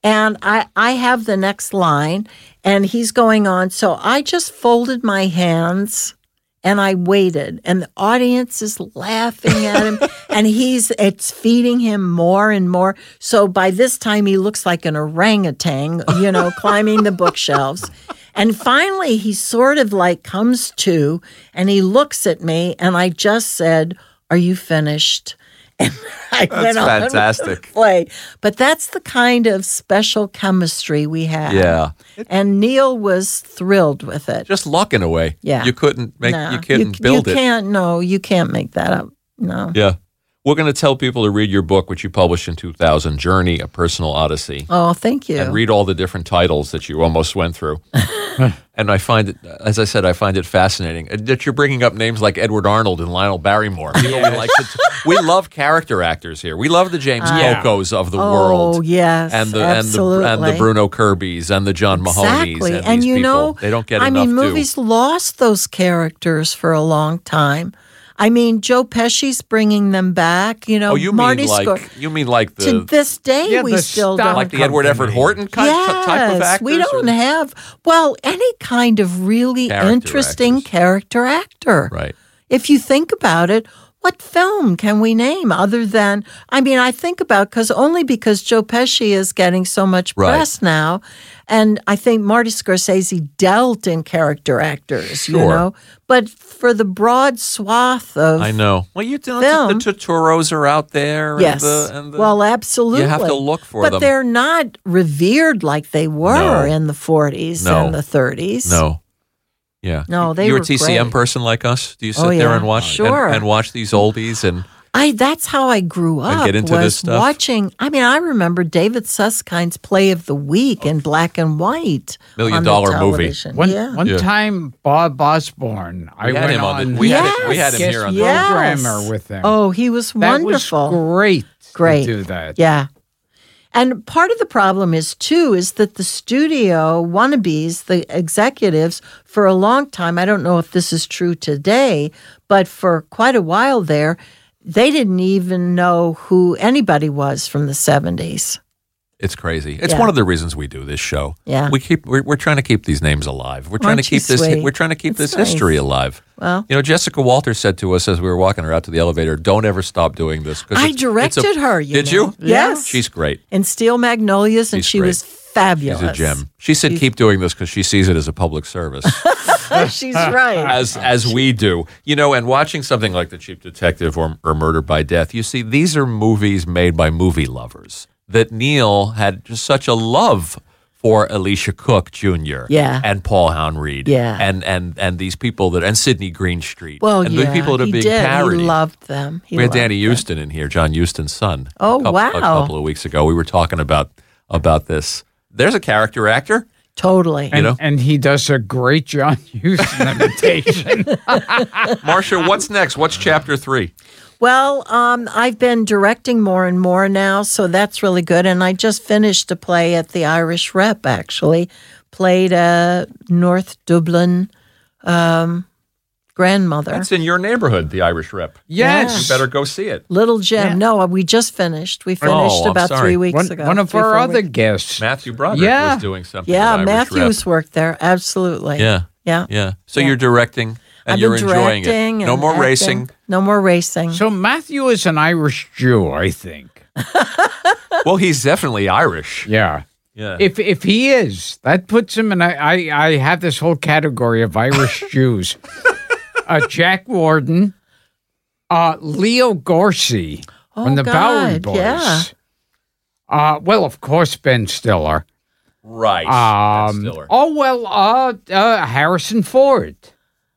and I, I have the next line and he's going on so i just folded my hands and i waited and the audience is laughing at him and he's it's feeding him more and more. So by this time he looks like an orangutan you know climbing the bookshelves. And finally he sort of like comes to and he looks at me and i just said are you finished And I That's went on fantastic. to play. But that's the kind of special chemistry we had. Yeah. And Neil was thrilled with it. Just luck in a way. Yeah. You couldn't make No, you couldn't you, build you it. You can't. No, you can't make that up. No. Yeah. We're going to tell people to read your book, which you published in 2000, Journey, A Personal Odyssey, Oh, thank you. and read all the different titles that you almost went through. and I find it, as I said, I find it fascinating uh, that you're bringing up names like Edward Arnold and Lionel Barrymore. People we like to, we love character actors here. We love the James Yeah. Cocos of the oh, world. Oh, yes, And the, absolutely. and the and the Bruno Kirby's and the John Mahoney's Exactly. and, And, you people. know, they don't get I enough mean, due. movies lost those characters for a long time. I mean, Joe Pesci's bringing them back. You know, Oh, you Marty mean like Scor- you mean like to this day, Yeah, we still don't. Have like the Edward Everett. Horton kind yes, type of actors? we don't or- have well any kind of really Character interesting actors. character actor. right. If you think about it, what film can we name other than? I mean, I think about because only because Joe Pesci is getting so much Right. press now, and I think Marty Scorsese dealt in character actors, you Sure. know. But for the broad swath of I know. Well, you know, Film. the Turturros are out there. yes, And the, and the, well, absolutely, You have to look for but them. they're not revered like they were No. in the forties No. and the thirties. No. Yeah. No, they You're a TCM great. person like us? Do you oh, sit Oh, there and watch Sure. and, and watch these oldies and I that's how I grew up. get into was this stuff? watching. I mean, I remember David Susskind's Play of the Week in black and white. Million on the movie. One, yeah. one Yeah. time, Bob Osborne, I We had went him on on. the- we had it- we had him guest here on the- programmer Yes. with him. Oh, he was that wonderful. was great. Great. to do that. Yeah. And part of the problem is too is that the studio wannabes, the executives, for a long time, I don't know if this is true today, but for quite a while there, they didn't even know who anybody was from the 70s. It's crazy. It's Yeah. one of the reasons we do this show. Yeah. We keep we're, we're trying to keep these names alive. We're trying Aren't to keep this sweet? we're trying to keep this nice. history alive. Well, You know, Jessica Walter said to us as we were walking her out to the elevator, "Don't ever stop doing this." 'cause I it's- it's a- directed her. You Did know? you? Yes. She's great. in Steel Magnolias, and she great. was fabulous. She's a gem. She said, "Keep doing this because she sees it as a public service." She's right. as as we do. You know, and watching something like The Cheap Detective or, or Murder by Death, you see these are movies made by movie lovers. That Neil had just such a love for Elisha Cook Jr. Yeah. and Paul Henreid. Yeah. and and and these people that and Sidney Greenstreet. well, and yeah, the people that are he being did. parodied. He loved them. He we had Danny them. Huston in here, John Huston's son. Oh, a couple, wow. A couple of weeks ago, we were talking about about this. There's a character actor. Totally. And, know? and he does a great John Huston imitation. Marsha, what's next? What's chapter three? Well, um, I've been directing more and more now, so that's really good. And I just finished a play at the Irish Rep, actually. Played a North Dublin um, grandmother. That's in your neighborhood, the Irish Rep. yes. You better go see it. Little Gem. Yeah. No, we just finished. We finished Oh, about three weeks One, ago. one of our other weeks. guests. Matthew Broderick Yeah. was doing something. Yeah, with Irish Matthews worked there. Absolutely. Yeah, Yeah. yeah. So Yeah. you're directing and I've you're been enjoying directing it. No and more acting. racing. No more racing. So Matthew is an Irish Jew, I think. well, he's definitely Irish. Yeah. Yeah. If if he is, that puts him in. I I, I have this whole category of Irish Jews. Uh, Jack Warden, uh, Leo Gorcey from Oh, the Bowery God, Boys. yeah. Uh, well, of course, Ben Stiller. right. Um, Ben Stiller. oh well, uh, uh, Harrison Ford.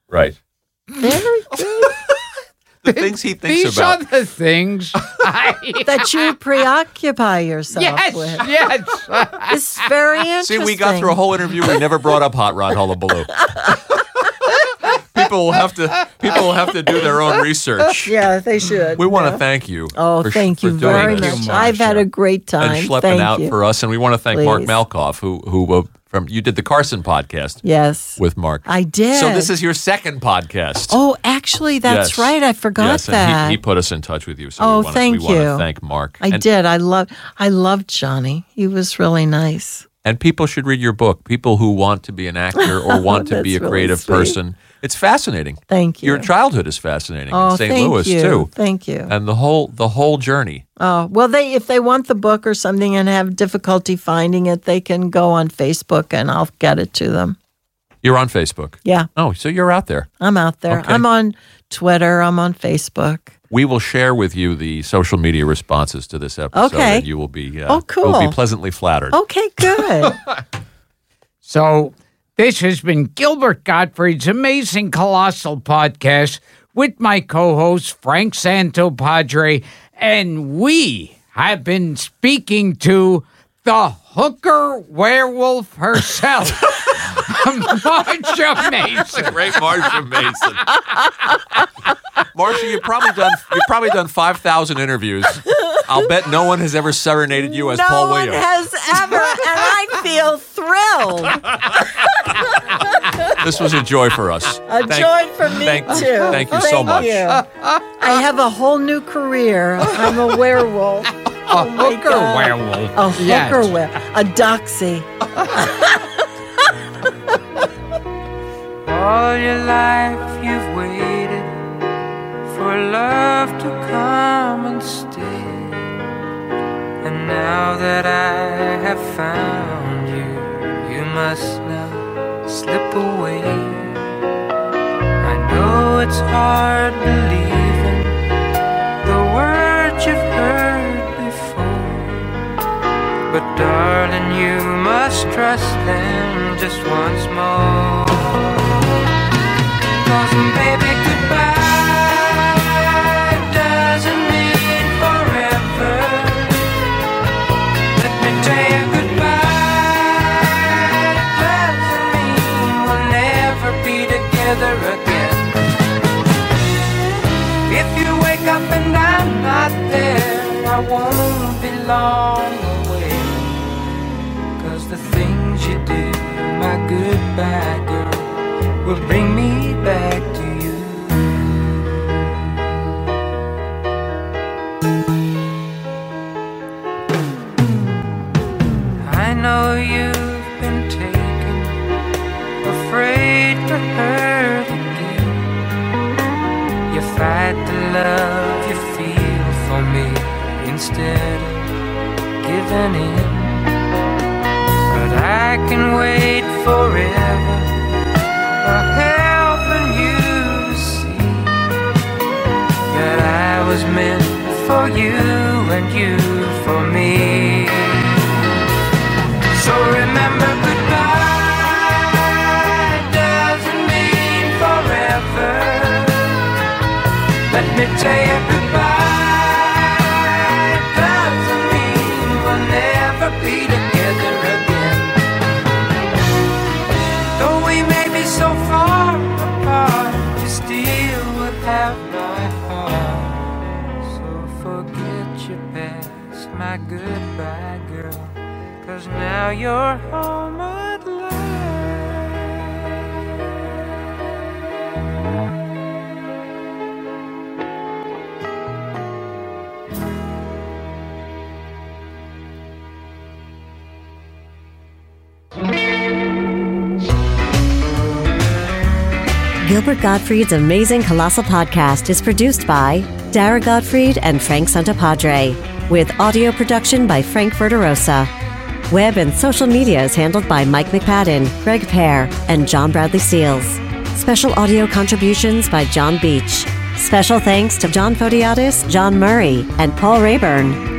Right. Very good. The things he thinks These about. are the things. I, that you preoccupy yourself yes, with. yes. It's very interesting. See, we got through a whole interview. We never brought up Hot Rod Hullabaloo. people will have to. People will have to do their own research. Yeah, they should. We want to Yeah. thank you. Oh, for, thank for you very this. much. I've had a great time. and schlepping Thank out you. for us. And we want to thank Mark Malkoff, who who uh, from you did the Carson podcast Yes, with Mark. I did. So this is your second podcast. Oh, actually, that's Yes. right. I forgot yes, that. he, he put us in touch with you. So Oh, we wanna, thank we want to you. thank Mark. I and, did. I love. I loved Johnny. He was really nice. And people should read your book. People who want to be an actor or want to be a really creative sweet. person. It's fascinating. Thank you. Your childhood is fascinating oh, in St. thank Louis you. too. Thank you. And the whole the whole journey. Oh, well, they if they want the book or something and have difficulty finding it, they can go on Facebook and I'll get it to them. You're on Facebook. Yeah, Oh, so you're out there. I'm out there. Okay. I'm on Twitter. I'm on Facebook. We will share with you the social media responses to this episode, Okay. and you will be uh, Oh, cool. will be pleasantly flattered. Okay, good. So, this has been Gilbert Gottfried's amazing colossal podcast with my co host, Frank Santopadre. And we have been speaking to the hooker werewolf herself, Marsha Mason. Great Marsha Mason. Marsha, you've probably done you've probably done five thousand interviews. I'll bet no one has ever serenaded you as no Paul one Williams. has ever, and I feel thrilled. This was a joy for us. A Thank- joy for me thank- too. thank you so much. you. I have a whole new career. I'm a werewolf. A oh my hooker God. werewolf. A hooker Yes. werewolf. A doxy. All your life you've waited for love to come and stay. And now that I have found you, you must now slip away. I know it's hard believing the words you've heard before. But darling, you must trust them just once more. Won't be long away. Cause the things you do, my goodbye girl, will bring me back to you. I know you've been taken, afraid to hurt again. You fight the love you feel for me instead in. But I can wait forever for helping you see that I was meant for you and you for me. Now you're home at last. Gilbert Gottfried's Amazing Colossal Podcast is produced by Dara Gottfried and Frank Santopadre, with audio production by Frank Verderosa. Web and social media is handled by Mike McPadden, Greg Pear, and John Bradley Seals. Special audio contributions by John Beach. Special thanks to John Fodiatis, John Murray, and Paul Rayburn.